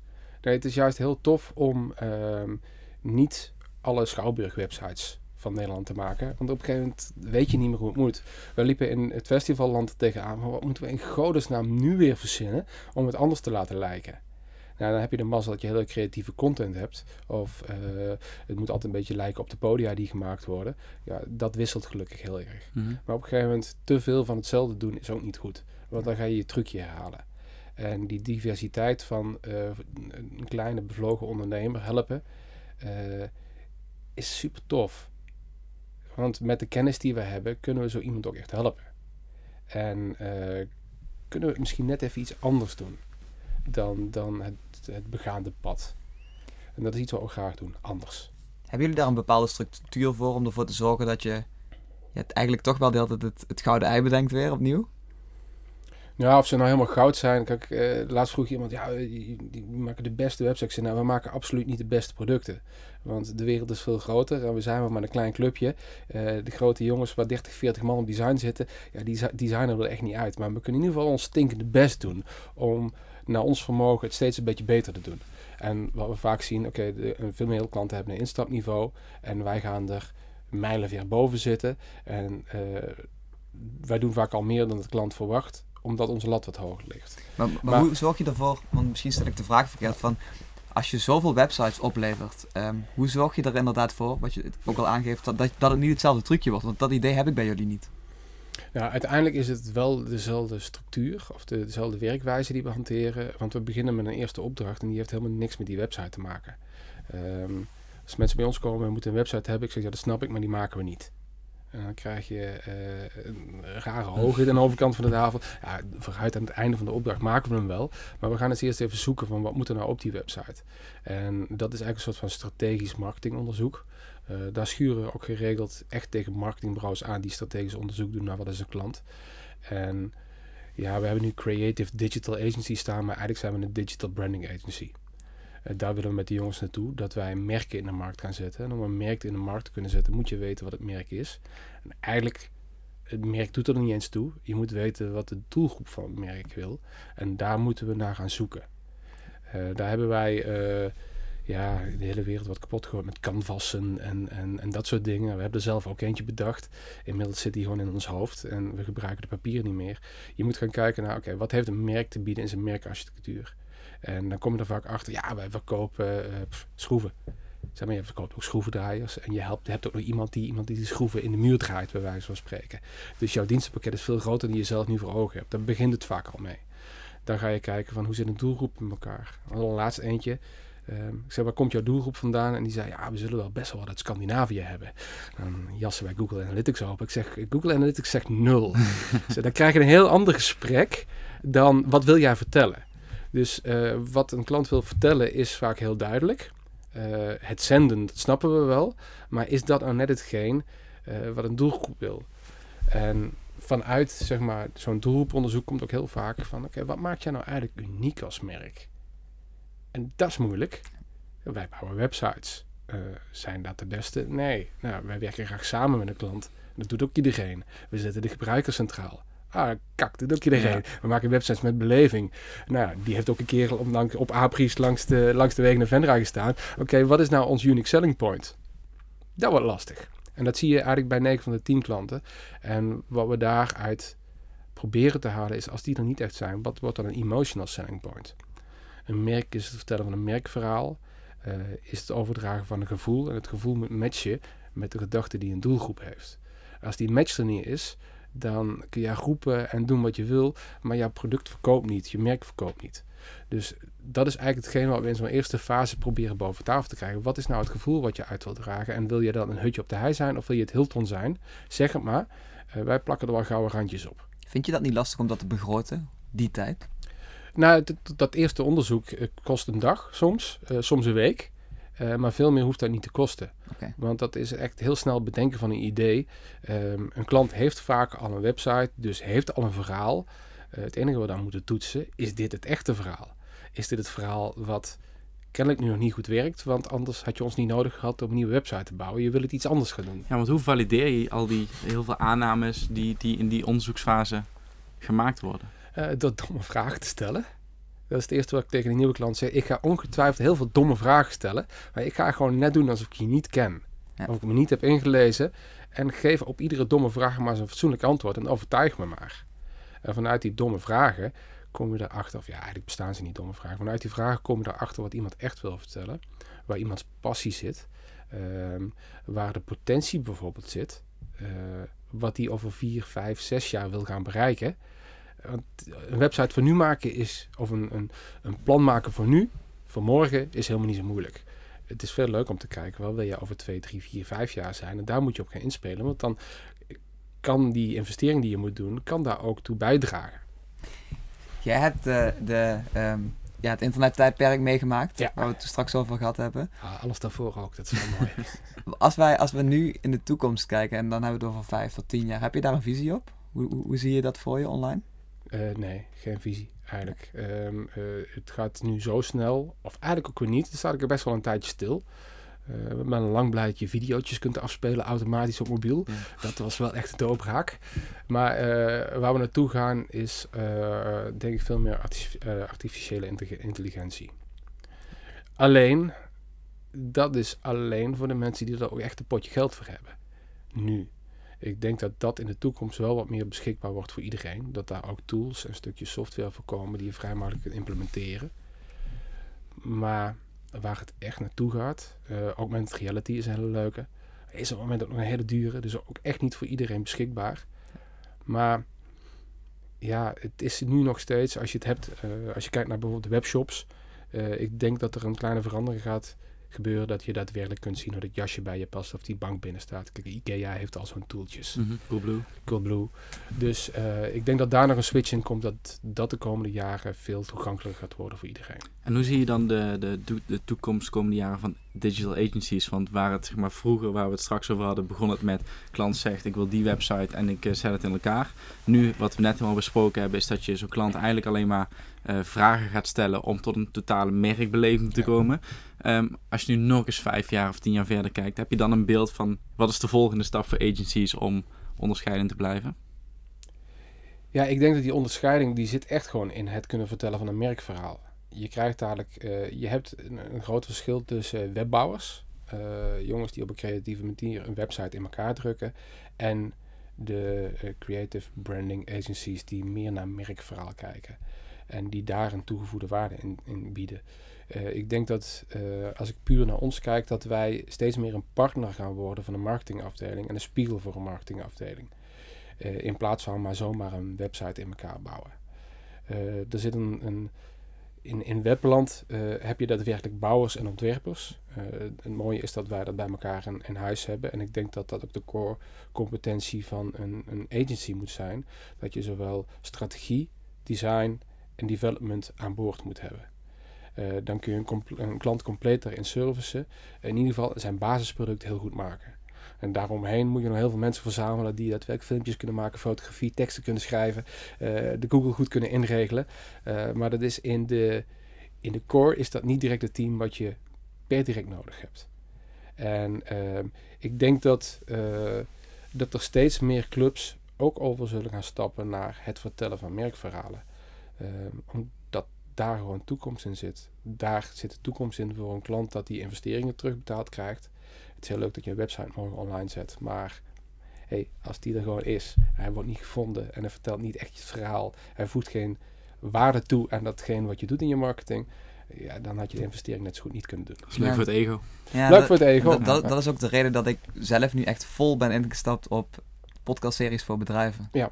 Nee, het is juist heel tof om um, niet alle Schouwburg-websites van Nederland te maken. Want op een gegeven moment weet je niet meer hoe het moet. We liepen in het festivalland tegenaan. Maar wat moeten we in godesnaam nu weer verzinnen om het anders te laten lijken? Nou, dan heb je de mazzel dat je hele creatieve content hebt. Of uh, het moet altijd een beetje lijken op de podia die gemaakt worden. Ja, dat wisselt gelukkig heel erg. Mm -hmm. Maar op een gegeven moment te veel van hetzelfde doen is ook niet goed. Want dan ga je je trucje herhalen. En die diversiteit van uh, een kleine bevlogen ondernemer helpen uh, is super tof. Want met de kennis die we hebben, kunnen we zo iemand ook echt helpen. En uh, kunnen we misschien net even iets anders doen dan, dan het, het begaande pad. En dat is iets wat we graag doen, anders. Hebben jullie daar een bepaalde structuur voor om ervoor te zorgen dat je, je het eigenlijk toch wel de hele tijd het, het gouden ei bedenkt weer opnieuw? Ja, of ze nou helemaal goud zijn. Kijk, uh, laatst vroeg iemand, ja, die, die, maken de beste websites. Nou, we maken absoluut niet de beste producten. Want de wereld is veel groter en we zijn maar met een klein clubje. Uh, de grote jongens waar 30, 40 man op design zitten, ja, die designen er echt niet uit. Maar we kunnen in ieder geval ons stinkende best doen om naar ons vermogen het steeds een beetje beter te doen. En wat we vaak zien, oké, okay, veel meer klanten hebben een instapniveau en wij gaan er mijlen weer boven zitten. En uh, wij doen vaak al meer dan de klant verwacht omdat onze lat wat hoger ligt. Maar, maar, maar, hoe zorg je ervoor, want misschien stel ik de vraag verkeerd, van als je zoveel websites oplevert, um, hoe zorg je er inderdaad voor, wat je ook al aangeeft, dat, dat, het niet hetzelfde trucje wordt? Want dat idee heb ik bij jullie niet. Ja, uiteindelijk is het wel dezelfde structuur of de, dezelfde werkwijze die we hanteren. Want we beginnen met een eerste opdracht en die heeft helemaal niks met die website te maken. Um, als mensen bij ons komen en moeten een website hebben, ik zeg ja, dat snap ik, maar die maken we niet. En dan krijg je uh, een rare ogen aan de overkant van de tafel. Ja, vooruit aan het einde van de opdracht maken we hem wel. Maar we gaan eens eerst even zoeken van wat moet er nou op die website. En dat is eigenlijk een soort van strategisch marketingonderzoek. Uh, daar schuren ook geregeld echt tegen marketingbureaus aan die strategisch onderzoek doen naar wat is een klant. En ja, we hebben nu Creative Digital Agency staan, maar eigenlijk zijn we een Digital Branding Agency. Uh, daar willen we met de jongens naartoe, dat wij merken in de markt gaan zetten. En om een merk in de markt te kunnen zetten, moet je weten wat het merk is. En eigenlijk, het merk doet er niet eens toe. Je moet weten wat de doelgroep van het merk wil. En daar moeten we naar gaan zoeken. Uh, daar hebben wij uh, ja, de hele wereld wat kapot gegooid met canvassen en, en, en dat soort dingen. We hebben er zelf ook eentje bedacht. Inmiddels zit die gewoon in ons hoofd en we gebruiken de papieren niet meer. Je moet gaan kijken naar, oké, wat heeft een merk te bieden in zijn merkarchitectuur? En dan kom je er vaak achter, ja, wij verkopen pff, schroeven. Zeg maar, je verkoopt ook schroevendraaiers. En je, helpt, je hebt ook nog iemand die, iemand die de schroeven in de muur draait, bij wijze van spreken. Dus jouw dienstenpakket is veel groter dan je zelf nu voor ogen hebt. Daar begint het vaak al mee. Dan ga je kijken van hoe zit een doelgroep in elkaar. Al een laatste eentje. Um, ik zei, waar komt jouw doelgroep vandaan? En die zei, ja, we zullen wel best wel wat uit Scandinavië hebben. Dan jassen wij Google Analytics op. Ik zeg, Google Analytics zegt nul. dan krijg je een heel ander gesprek dan, wat wil jij vertellen? Dus uh, wat een klant wil vertellen is vaak heel duidelijk. Uh, het zenden, dat snappen we wel. Maar is dat nou net hetgeen uh, wat een doelgroep wil? En vanuit zeg maar, zo'n doelgroeponderzoek komt ook heel vaak van... oké, wat maakt jij nou eigenlijk uniek als merk? En dat is moeilijk. Wij bouwen websites. Zijn dat de beste? Nee. Nou, wij werken graag samen met een klant. Dat doet ook iedereen. We zetten de gebruiker centraal. Ah, kak, dat iedereen. Ja. We maken websites met beleving. Nou, die heeft ook een keer op, op Apries langs de, langs de weg naar Venra gestaan. Oké, okay, wat is nou ons unique selling point? Dat wordt lastig. En dat zie je eigenlijk bij 9 van de 10 klanten. En wat we daaruit proberen te halen is, als die er niet echt zijn, wat wordt dan een emotional selling point? Een merk is het vertellen van een merkverhaal. Uh, is het overdragen van een gevoel. En het gevoel moet matchen met de gedachte die een doelgroep heeft. Als die match er niet is, dan kun je groepen en doen wat je wil, maar jouw product verkoopt niet, je merk verkoopt niet. Dus dat is eigenlijk hetgeen wat we in zo'n eerste fase proberen boven tafel te krijgen. Wat is nou het gevoel wat je uit wilt dragen? En wil je dan een hutje op de hei zijn of wil je het Hilton zijn? Zeg het maar. Uh, wij plakken er wel gouden randjes op. Vind je dat niet lastig om dat te begroten, die tijd? Nou, dat, eerste onderzoek eh, kost een dag soms, uh, soms een week. Uh, maar veel meer hoeft dat niet te kosten. Okay. Want dat is echt heel snel bedenken van een idee. Um, een klant heeft vaak al een website, dus heeft al een verhaal. Uh, het enige wat we dan moeten toetsen, is dit het echte verhaal? Is dit het verhaal wat kennelijk nu nog niet goed werkt? Want anders had je ons niet nodig gehad om een nieuwe website te bouwen. Je wil het iets anders gaan doen. Ja, want hoe valideer je al die heel veel aannames die, die in die onderzoeksfase gemaakt worden? Uh, door domme vragen te stellen. Dat is het eerste wat ik tegen een nieuwe klant zeg. Ik ga ongetwijfeld heel veel domme vragen stellen. Maar ik ga gewoon net doen alsof ik je niet ken. Of ik me niet heb ingelezen. En geef op iedere domme vraag maar een fatsoenlijk antwoord. En overtuig me maar. En vanuit die domme vragen kom je erachter, of ja, eigenlijk bestaan ze niet domme vragen. Vanuit die vragen kom je erachter wat iemand echt wil vertellen. Waar iemands passie zit. Ehm, waar de potentie bijvoorbeeld zit. Uh, wat hij over vier, vijf, zes jaar wil gaan bereiken. Want een website voor nu maken is, of een, een, een plan maken voor nu, voor morgen, is helemaal niet zo moeilijk. Het is veel leuk om te kijken, wat wil je over twee, drie, vier, vijf jaar zijn. En daar moet je op gaan inspelen, want dan kan die investering die je moet doen, kan daar ook toe bijdragen. Jij hebt de, de, um, ja, het internettijdperk meegemaakt, ja. waar we het straks over gehad hebben. Ah, alles daarvoor ook, dat is wel mooi. als, wij, als we nu in de toekomst kijken, en dan hebben we het over vijf tot tien jaar, heb je daar een visie op? Hoe, hoe, hoe zie je dat voor je online? Uh, nee, geen visie eigenlijk. Um, uh, het gaat nu zo snel, of eigenlijk ook weer niet. Dan staat ik er best wel een tijdje stil. Uh, met een lang blij dat je videootjes kunt afspelen automatisch op mobiel. Ja. Dat was wel echt een doorbraak. Maar waar we naartoe gaan is denk ik veel meer artific artificiële intelligentie. Alleen, dat is alleen voor de mensen die er ook echt een potje geld voor hebben. Nu. Ik denk dat dat in de toekomst wel wat meer beschikbaar wordt voor iedereen. Dat daar ook tools en stukjes software voor komen die je vrij makkelijk kunt implementeren. Maar waar het echt naartoe gaat, uh, augmented reality is een hele leuke. Is op het moment ook nog een hele dure, dus ook echt niet voor iedereen beschikbaar. Maar ja, het is nu nog steeds, als je het hebt, uh, als je kijkt naar bijvoorbeeld de webshops. Uh, ik denk dat er een kleine verandering gaat gebeuren dat je daadwerkelijk kunt zien hoe dat jasje bij je past of die bank binnen staat. Kijk, IKEA heeft al zo'n toeltjes. Mm -hmm. Coolblue. Coolblue. Dus uh, ik denk dat daar nog een switch in komt dat dat de komende jaren veel toegankelijker gaat worden voor iedereen. En hoe zie je dan de, de, de toekomst komende jaren van digital agencies? Want waar het zeg maar vroeger, waar we het straks over hadden, begon het met klant zegt ik wil die website en ik uh, zet het in elkaar. Nu, wat we net helemaal besproken hebben, is dat je zo'n klant eigenlijk alleen maar uh, vragen gaat stellen om tot een totale merkbeleving te ja. komen. Um, als je nu nog eens vijf jaar of tien jaar verder kijkt, heb je dan een beeld van wat is de volgende stap voor agencies om onderscheidend te blijven? Ja, ik denk dat die onderscheiding die zit echt gewoon in het kunnen vertellen van een merkverhaal. Je krijgt dadelijk, uh, je hebt een, een, groot verschil tussen webbouwers, uh, jongens die op een creatieve manier een website in elkaar drukken, en de creative branding agencies die meer naar merkverhaal kijken en die daar een toegevoegde waarde in, bieden. Uh, ik denk dat uh, als ik puur naar ons kijk, dat wij steeds meer een partner gaan worden van een marketingafdeling en een spiegel voor een marketingafdeling. Uh, in plaats van maar zomaar een website in elkaar bouwen. er zit een, een in, in webland heb je daadwerkelijk bouwers en ontwerpers. het mooie is dat wij dat bij elkaar in, in, huis hebben. En ik denk dat dat ook de core competentie van een, een agency moet zijn. Dat je zowel strategie, design en development aan boord moet hebben. Uh, dan kun je een, een, klant completer in servicen. In ieder geval zijn basisproduct heel goed maken. En daaromheen moet je nog heel veel mensen verzamelen die daadwerkelijk filmpjes kunnen maken, fotografie, teksten kunnen schrijven, uh, de Google goed kunnen inregelen. Uh, maar dat is in de, in de core is dat niet direct het team wat je per direct nodig hebt. En ehm, ik denk dat, dat er steeds meer clubs ook over zullen gaan stappen naar het vertellen van merkverhalen. Ehm, daar gewoon toekomst in zit. Daar zit de toekomst in voor een klant dat die investeringen terugbetaald krijgt. Het is heel leuk dat je een website morgen online zet, maar hey, als die er gewoon is, hij wordt niet gevonden en hij vertelt niet echt je verhaal, hij voegt geen waarde toe aan datgene wat je doet in je marketing, ja, dan had je de investering net zo goed niet kunnen doen. Dat is leuk voor het ego. Ja, leuk voor het ego. Dat, dat, dat, is ook de reden dat ik zelf nu echt vol ben ingestapt op podcastseries voor bedrijven. Ja.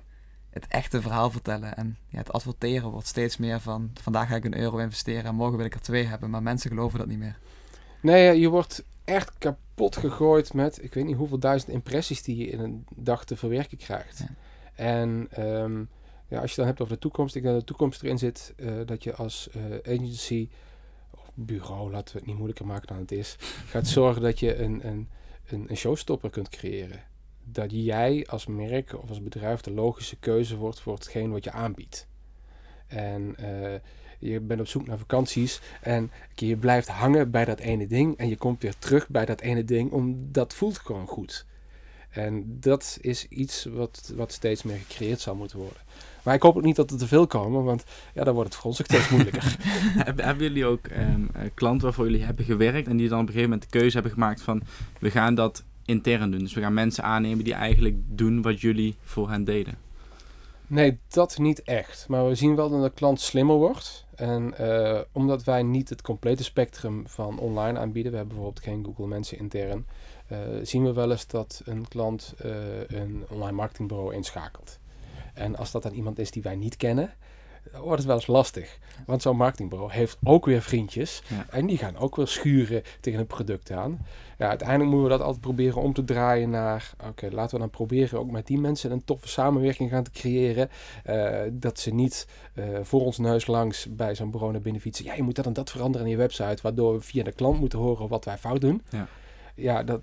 Het echte verhaal vertellen en ja, het adverteren wordt steeds meer van vandaag ga ik een euro investeren en morgen wil ik er twee hebben, maar mensen geloven dat niet meer. Nee, je wordt echt kapot gegooid met, ik weet niet hoeveel duizend impressies die je in een dag te verwerken krijgt. Ja. En ehm, ja, als je dan hebt over de toekomst, ik denk dat de toekomst erin zit eh, dat je als eh, agency of bureau, laten we het niet moeilijker maken dan het is, gaat zorgen dat je een, een, een, een showstopper kunt creëren. Dat jij als merk of als bedrijf de logische keuze wordt voor hetgeen wat je aanbiedt. En eh, je bent op zoek naar vakanties en je blijft hangen bij dat ene ding en je komt weer terug bij dat ene ding, omdat dat voelt gewoon goed. En dat is iets wat, wat steeds meer gecreëerd zal moeten worden. Maar ik hoop ook niet dat er te veel komen, want ja, dan wordt het voor ons ook steeds moeilijker. Hebben, jullie ook eh, klanten waarvoor jullie hebben gewerkt en die dan op een gegeven moment de keuze hebben gemaakt van we gaan dat intern doen. Dus we gaan mensen aannemen die eigenlijk doen wat jullie voor hen deden. Nee, dat niet echt. Maar we zien wel dat de klant slimmer wordt. En eh, omdat wij niet het complete spectrum van online aanbieden, we hebben bijvoorbeeld geen Google mensen intern, eh, zien we wel eens dat een klant eh, een online marketingbureau inschakelt. En als dat dan iemand is die wij niet kennen, wordt het wel eens lastig. Want zo'n marketingbureau heeft ook weer vriendjes. Ja. En die gaan ook weer schuren tegen een product aan. Ja, uiteindelijk moeten we dat altijd proberen om te draaien naar... Oké, laten we dan proberen ook met die mensen een toffe samenwerking gaan te creëren. Eh, dat ze niet eh, voor ons neus langs bij zo'n bureau naar binnen fietsen. Ja, je moet dat en dat veranderen in je website. Waardoor we via de klant moeten horen wat wij fout doen. Ja. Ja, dat,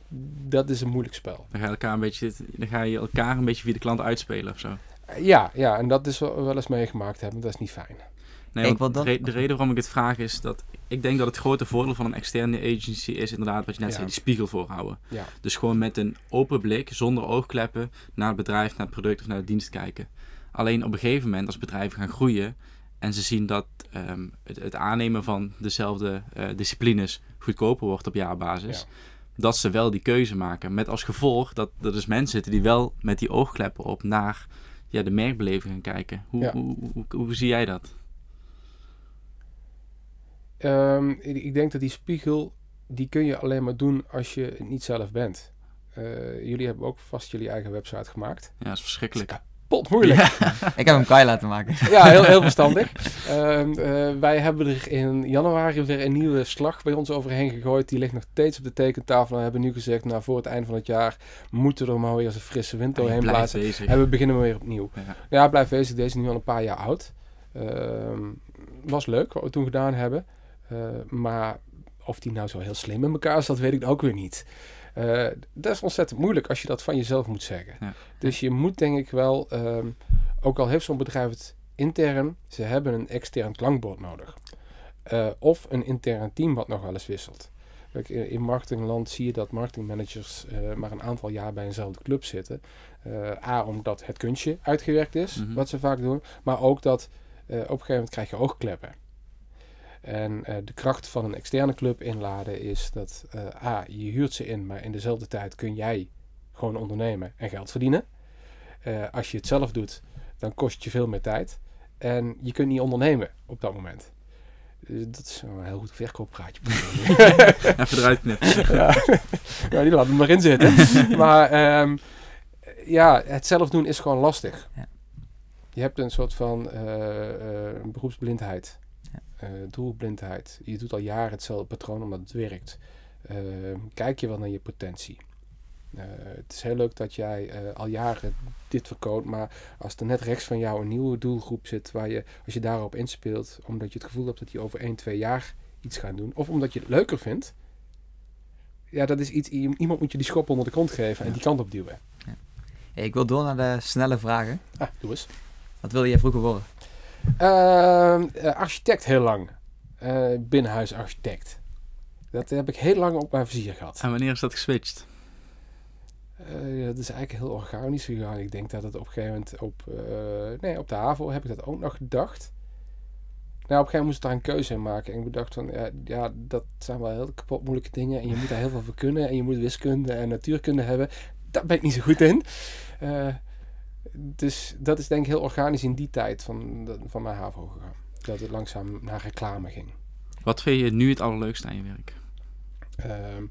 dat is een moeilijk spel. Dan ga, je elkaar een beetje, dan ga je elkaar een beetje via de klant uitspelen of zo. Ja, ja, en dat is wel, wel eens meegemaakt hebben. Dat is niet fijn. Nee, Ik wil de, dat- re- de reden waarom ik dit vraag is dat ik denk dat het grote voordeel van een externe agency is inderdaad wat je net Ja. zei, die spiegel voorhouden. Ja. Dus gewoon met een open blik, zonder oogkleppen, naar het bedrijf, naar het product of naar de dienst kijken. Alleen op een gegeven moment, als bedrijven gaan groeien en ze zien dat ehm, het, het aannemen van dezelfde eh, disciplines goedkoper wordt op jaarbasis, Ja. dat ze wel die keuze maken. Met als gevolg dat er dus mensen zitten die wel met die oogkleppen op naar ja, de merkbeleving gaan kijken. Hoe, Ja. hoe, hoe, hoe zie jij dat? Ehm, ik ik denk dat die spiegel, die kun je alleen maar doen als je het niet zelf bent. Eh, jullie hebben ook vast jullie eigen website gemaakt. Ja, dat is verschrikkelijk. Pot moeilijk. Ik heb hem Kai laten maken. Ja, heel, heel verstandig. Ehm, eh, wij hebben er in januari weer een nieuwe slag bij ons overheen gegooid. Die ligt nog steeds op de tekentafel. En hebben nu gezegd, nou voor het einde van het jaar moeten we er maar weer eens een frisse wind je doorheen blazen. bezig. En we beginnen weer opnieuw. Ja. Ja, blijf bezig. Deze is nu al een paar jaar oud. Ehm, was leuk wat we toen gedaan hebben. Eh, maar of die nou zo heel slim in elkaar zat, weet ik ook weer niet. Eh, dat is ontzettend moeilijk als je dat van jezelf moet zeggen. Ja. Dus je moet denk ik wel, ehm, ook al heeft zo'n bedrijf het intern, ze hebben een extern klankbord nodig. Eh, of een intern team wat nog wel eens wisselt. Kijk, in, in marketingland zie je dat marketingmanagers eh, maar een aantal jaar bij eenzelfde club zitten. A, omdat het kunstje uitgewerkt is, Mhm. wat ze vaak doen. Maar ook dat op een gegeven moment krijg je oogkleppen. En eh, de kracht van een externe club inladen is dat eh, A, je huurt ze in, maar in dezelfde tijd kun jij gewoon ondernemen en geld verdienen. Eh, als je het zelf doet, dan kost je veel meer tijd. En je kunt niet ondernemen op dat moment. Dus dat is een heel goed verkooppraatje. Even eruit knippen. ja. ja, die laat het maar in zitten. maar ehm, ja, het zelf doen is gewoon lastig. Ja. Je hebt een soort van beroepsblindheid. Ja. eh, doelblindheid. Je doet al jaren hetzelfde patroon omdat het werkt. Ehm, kijk je wel naar je potentie. Eh, het is heel leuk dat jij eh, al jaren dit verkoopt, maar als er net rechts van jou een nieuwe doelgroep zit, waar je, als je daarop inspeelt, omdat je het gevoel hebt dat die over 1, 2 jaar iets gaan doen, of omdat je het leuker vindt, ja, dat is iets, iemand moet je die schop onder de kont geven en die kant op duwen. Hey, ik wil door naar de snelle vragen. Ah, doe eens. Wat wilde je vroeger worden? Ehm, eh, architect heel lang. Eh, binnenhuisarchitect. Dat heb ik heel lang op mijn vizier gehad. En wanneer is dat geswitcht? Eh, dat is eigenlijk heel organisch gegaan. Ik denk dat het op een gegeven moment op, nee, op de HAVO heb ik dat ook nog gedacht. Nou, op een gegeven moment moest ik daar een keuze in maken. En ik bedacht van, ja, ja, dat zijn wel heel kapot moeilijke dingen. En je moet daar heel veel voor kunnen. En je moet wiskunde en natuurkunde hebben. Daar ben ik niet zo goed in. Eh, dus dat is denk ik heel organisch in die tijd van, van mijn HAVO gegaan. Dat het langzaam naar reclame ging. Wat vind je nu het allerleukste aan je werk? Ehm,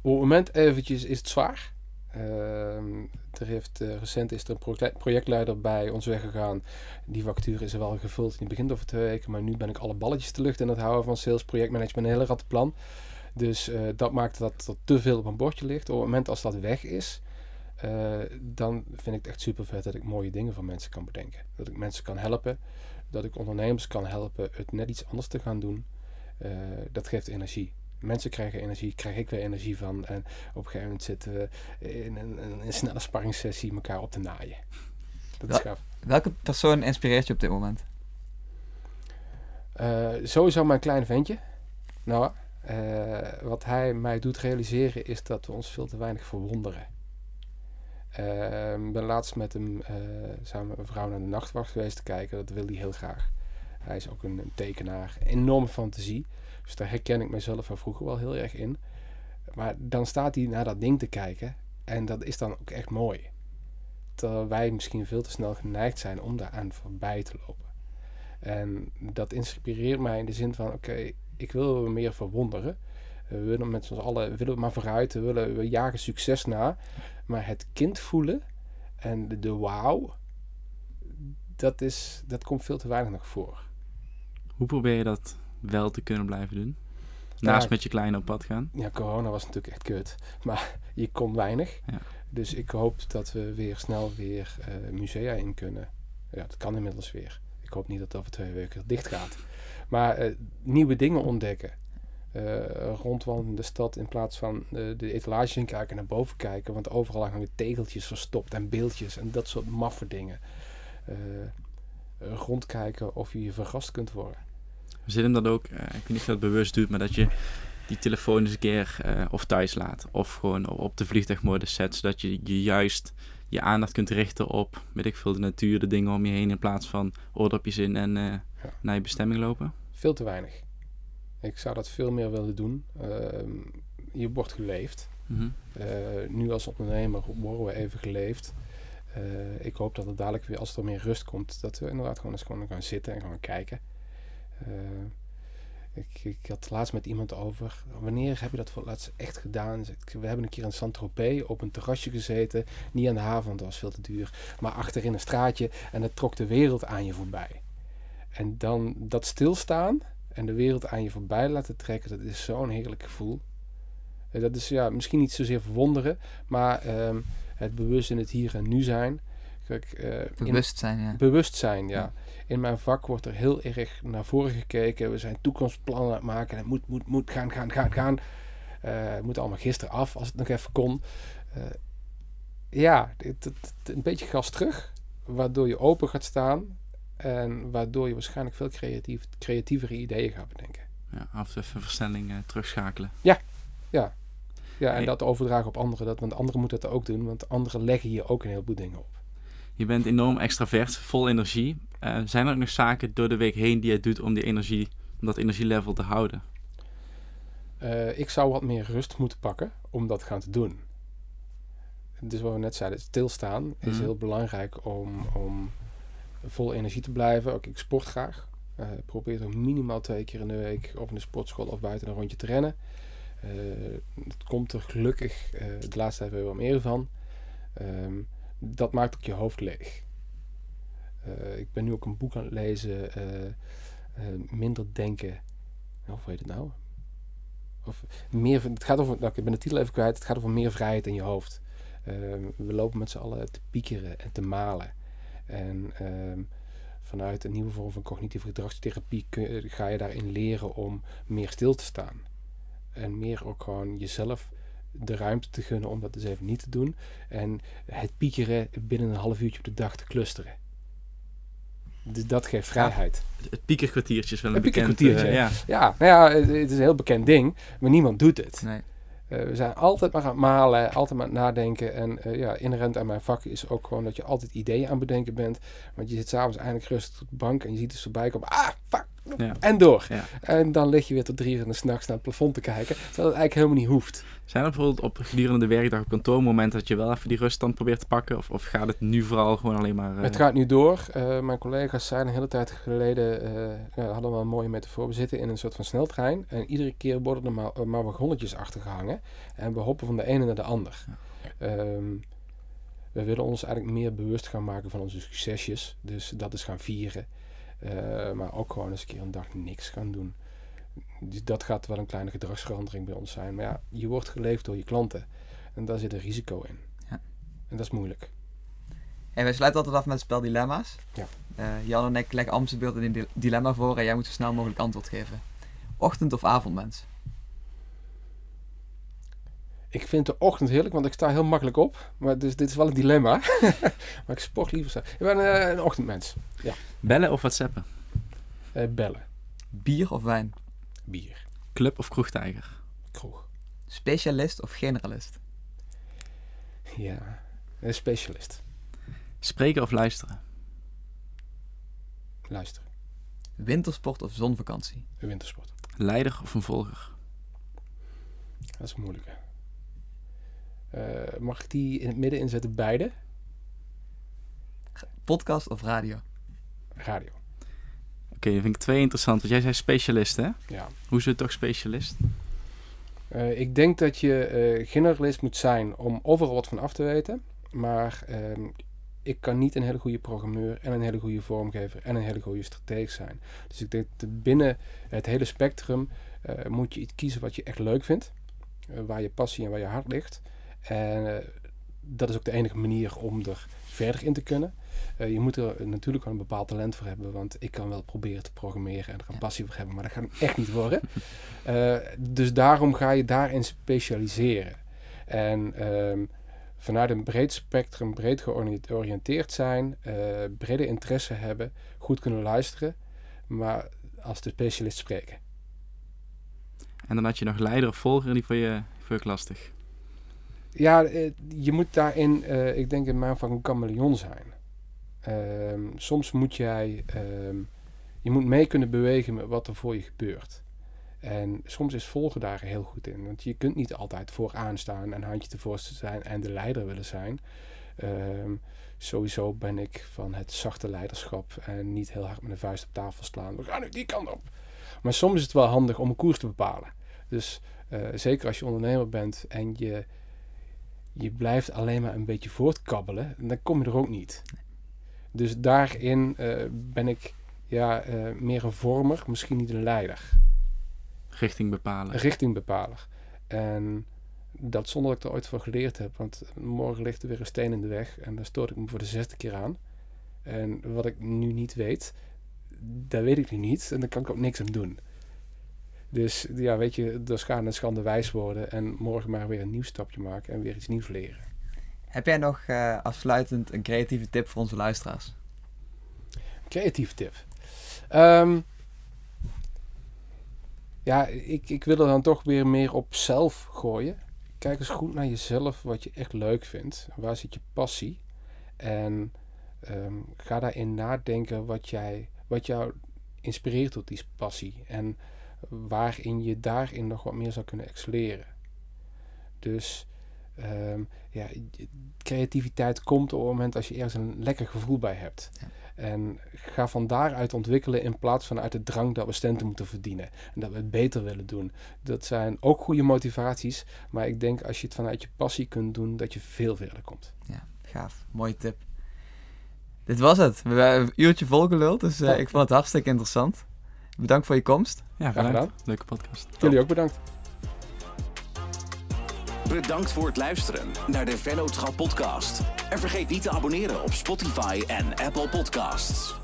op het moment eventjes is het zwaar. Ehm, er heeft, eh, recent is er een proje- projectleider bij ons weggegaan. Die vacature is er wel gevuld in het begin over twee weken. Maar nu ben ik alle balletjes de lucht in het houden van sales, projectmanagement, een hele rattenplan. Dus eh, dat maakt dat er te veel op een bordje ligt. Op het moment als dat weg is, eh, dan vind ik het echt super vet dat ik mooie dingen voor mensen kan bedenken. Dat ik mensen kan helpen. Dat ik ondernemers kan helpen het net iets anders te gaan doen. Eh, dat geeft energie. Mensen krijgen energie, krijg ik weer energie van. En op een gegeven moment zitten we in een, een, een snelle sparringssessie elkaar op te naaien. Dat is gaaf. Welke persoon inspireert je op dit moment? Eh, sowieso mijn kleine ventje. Nou, wat hij mij doet realiseren is dat we ons veel te weinig verwonderen. Ik ben laatst met hem eh, samen met mijn vrouw naar de nachtwacht geweest te kijken. Dat wil hij heel graag. Hij is ook een, een tekenaar. Enorme fantasie. Dus daar herken ik mezelf van vroeger wel heel erg in. Maar dan staat hij naar dat ding te kijken. En dat is dan ook echt mooi. Terwijl wij misschien veel te snel geneigd zijn om daaraan voorbij te lopen. En dat inspireert mij in de zin van: oké, ik wil meer verwonderen. We willen met z'n allen we willen maar vooruit, we, willen, we jagen succes na. Maar het kind voelen en de, de wauw, dat, is, dat komt veel te weinig nog voor. Hoe probeer je dat wel te kunnen blijven doen? Naast met je kleine op pad gaan. Ja, corona was natuurlijk echt kut. Maar je kon weinig. Ja. Dus ik hoop dat we weer snel weer eh, musea in kunnen. Ja, dat kan inmiddels weer. Ik hoop niet dat het over twee weken dicht gaat. Maar eh, nieuwe dingen ontdekken. Eh, rondwandelen in de stad in plaats van eh, de etalages in kijken naar boven kijken. Want overal hangen tegeltjes verstopt en beeldjes en dat soort maffe dingen. Eh, rondkijken of je je verrast kunt worden. Zit hem dat ook, ik weet niet of je dat bewust doet, maar dat je die telefoon eens een keer of thuis laat. Of gewoon op- de vliegtuigmodus zet, zodat je, je juist je aandacht kunt richten op, weet ik veel, de natuur, de dingen om je heen. In plaats van oordopjes in en eh, naar je bestemming lopen. Veel te weinig. Ik zou dat veel meer willen doen. Ehm, je wordt geleefd. Mhm. Eh, nu als ondernemer worden we even geleefd. Eh, ik hoop dat het dadelijk weer, als er meer rust komt, dat we inderdaad gewoon eens gewoon gaan zitten en gaan kijken. Eh, ik, ik had laatst met iemand over, wanneer heb je dat voor het laatst echt gedaan? We hebben een keer in Saint-Tropez op een terrasje gezeten, niet aan de haven, want dat was veel te duur, maar achterin een straatje en het trok de wereld aan je voorbij. En dan dat stilstaan en de wereld aan je voorbij laten trekken, dat is zo'n heerlijk gevoel. Eh, Dat is ja, misschien niet zozeer verwonderen, maar ehm, het bewust in het hier en nu zijn. Kijk, in- Bewustzijn, ja. bewustzijn, ja. In mijn vak wordt er heel erg naar voren gekeken. We zijn toekomstplannen aan het maken. Het moet, moet, moet, gaan, gaan, gaan, gaan. Eh, het moet allemaal gisteren af, als het nog even kon. Ja, het, het- het- een beetje gas terug. Waardoor je open gaat staan. En waardoor je waarschijnlijk veel creatief, creatievere ideeën gaat bedenken. Ja, af en toe even versnelling eh, terugschakelen. Ja, en Hey. dat overdragen op anderen. Dat, want anderen moeten dat ook doen. Want anderen leggen hier ook een heleboel dingen op. Je bent enorm extravert, vol energie. Eh, zijn er ook nog zaken door de week heen die je doet om die energie, om dat energielevel te houden? Eh, ik zou wat meer rust moeten pakken om dat gaan te doen. Dus wat we net zeiden, stilstaan is Mhm. heel belangrijk om, om vol energie te blijven. Ook ik sport graag. Eh, probeer zo minimaal twee keer in de week of in de sportschool of buiten een rondje te rennen. Eh, het komt er gelukkig eh, de laatste tijd weer meer van. Ehm, dat maakt ook je hoofd leeg. Eh, ik ben nu ook een boek aan het lezen. eh, eh, minder denken. Hoe heet het nou? Of meer, het gaat over, nou, ik ben de titel even kwijt. Het gaat over meer vrijheid in je hoofd. Ehm, we lopen met z'n allen te piekeren en te malen. En ehm, vanuit een nieuwe vorm van cognitieve gedragstherapie kun- ga je daarin leren om meer stil te staan. En meer ook gewoon jezelf de ruimte te gunnen om dat dus even niet te doen. En het piekeren binnen een half uurtje op de dag te clusteren. Dus dat geeft vrijheid. Het piekerkwartiertje is wel een, Een bekend... piekerkwartiertje, eh, ja. Ja, nou ja, het, het is een heel bekend ding, maar niemand doet het. Nee. Eh, we zijn altijd maar aan het malen, altijd maar aan het nadenken. En eh, ja, inherent aan mijn vak is ook gewoon dat je altijd ideeën aan het bedenken bent. Want je zit s'avonds eindelijk rustig op de bank en je ziet het voorbij komen. Ah, Ja. En door. Ja. En dan lig je weer tot drie uur in de s'nachts naar het plafond te kijken. Terwijl het eigenlijk helemaal niet hoeft. Zijn er bijvoorbeeld op gedurende de werkdag op kantoormomenten dat je wel even die ruststand probeert te pakken? Of, of gaat het nu vooral gewoon alleen maar... eh, Het gaat nu door. Eh, mijn collega's zijn een hele tijd geleden, eh, ja, hadden we een mooie metafoor. We zitten in een soort van sneltrein. En iedere keer worden er maar, eh, maar wagonnetjes achtergehangen. En we hoppen van de ene naar de ander. Ehm, we willen ons eigenlijk meer bewust gaan maken van onze succesjes. Dus dat is gaan vieren. Eh, maar ook gewoon eens een keer een dag niks gaan doen. Dus dat gaat wel een kleine gedragsverandering bij ons zijn. Maar ja, je wordt geleefd door je klanten. En daar zit een risico in. Ja. En dat is moeilijk. En wij sluiten altijd af met het spel dilemma's. Ja. Eh, Jan en ik leggen Amsterdam een di- dilemma voor en jij moet zo snel mogelijk antwoord geven. Ochtend- of avondmens? Ik vind de ochtend heerlijk, want ik sta heel makkelijk op. Maar dus dit is wel een dilemma. maar ik sport liever. zo. Ik ben eh, een ochtendmens. Bellen of whatsappen? Eh, bellen. Bier of wijn? Bier. Club of kroegtijger? Kroeg. Specialist of generalist? Ja. Een specialist. Spreken of luisteren? Luister. Wintersport of zonvakantie? Een wintersport. Leider of een volger? Dat is een moeilijke. Eh, mag ik die in het midden inzetten? Beide? Podcast of radio? Radio. Oké, dat vind ik twee interessant. Want jij zei specialist, hè? Ja. Hoe is het toch specialist? Eh, ik denk dat je eh, generalist moet zijn om overal wat van af te weten. Maar ehm, ik kan niet een hele goede programmeur en een hele goede vormgever en een hele goede strateeg zijn. Dus ik denk dat binnen het hele spectrum eh, moet je iets kiezen wat je echt leuk vindt. eh, waar je passie en waar je hart ligt. En eh, dat is ook de enige manier om er verder in te kunnen. Eh, je moet er natuurlijk wel een bepaald talent voor hebben. Want ik kan wel proberen te programmeren en er een passie voor hebben. Maar dat gaat hem echt niet worden. Eh, dus daarom ga je daarin specialiseren. En ehm, vanuit een breed spectrum, breed georiënteerd zijn, brede interesse hebben, goed kunnen luisteren, maar als de specialist spreken. En dan had je nog leider of volger, die vond je, vond je lastig. Ja, eh, je moet daarin, eh, ik denk in mijn vak, een chameleon zijn. Ehm, soms moet jij, ehm, je moet mee kunnen bewegen met wat er voor je gebeurt. En soms is volgen daar heel goed in. Want je kunt niet altijd vooraan staan en handje tevoorschijn zijn en de leider willen zijn. Ehm, sowieso ben ik van het zachte leiderschap en niet heel hard met een vuist op tafel slaan. We gaan nu die kant op. Maar soms is het wel handig om een koers te bepalen. Dus eh, zeker als je ondernemer bent en je, je blijft alleen maar een beetje voortkabbelen, dan kom je er ook niet. Dus daarin eh, ben ik ja, eh, meer een vormer, misschien niet een leider. Richting bepalen. Een richtingbepaler. En dat zonder dat ik er ooit van geleerd heb. Want morgen ligt er weer een steen in de weg. En daar stoot ik me voor de zesde keer aan. En wat ik nu niet weet, dat weet ik nu niet. En daar kan ik ook niks aan doen. Dus ja, weet je, door schade en schande wijs worden. En morgen maar weer een nieuw stapje maken. En weer iets nieuws leren. Heb jij nog eh, afsluitend een creatieve tip voor onze luisteraars? Creatieve tip. Ehm, ja, ik, ik wil er dan toch weer meer op zelf gooien. Kijk eens goed naar jezelf, wat je echt leuk vindt. Waar zit je passie? En ehm, ga daarin nadenken wat, jij, wat jou inspireert tot die passie. En waarin je daarin nog wat meer zou kunnen excelleren. Dus ehm, ja, creativiteit komt op het moment als je ergens een lekker gevoel bij hebt. Ja. En ga van daaruit ontwikkelen in plaats van uit de drang dat we stenten moeten verdienen. En dat we het beter willen doen. Dat zijn ook goede motivaties. Maar ik denk als je het vanuit je passie kunt doen, dat je veel verder komt. Ja, gaaf. Mooie tip. Dit was het. We hebben een uurtje volgeluld, dus eh, ik vond het hartstikke interessant. Bedankt voor je komst. Ja, Graag bedankt. Leuke podcast. Jullie ook bedankt. Bedankt voor het luisteren naar de Vennootschap podcast. En vergeet niet te abonneren op Spotify en Apple Podcasts.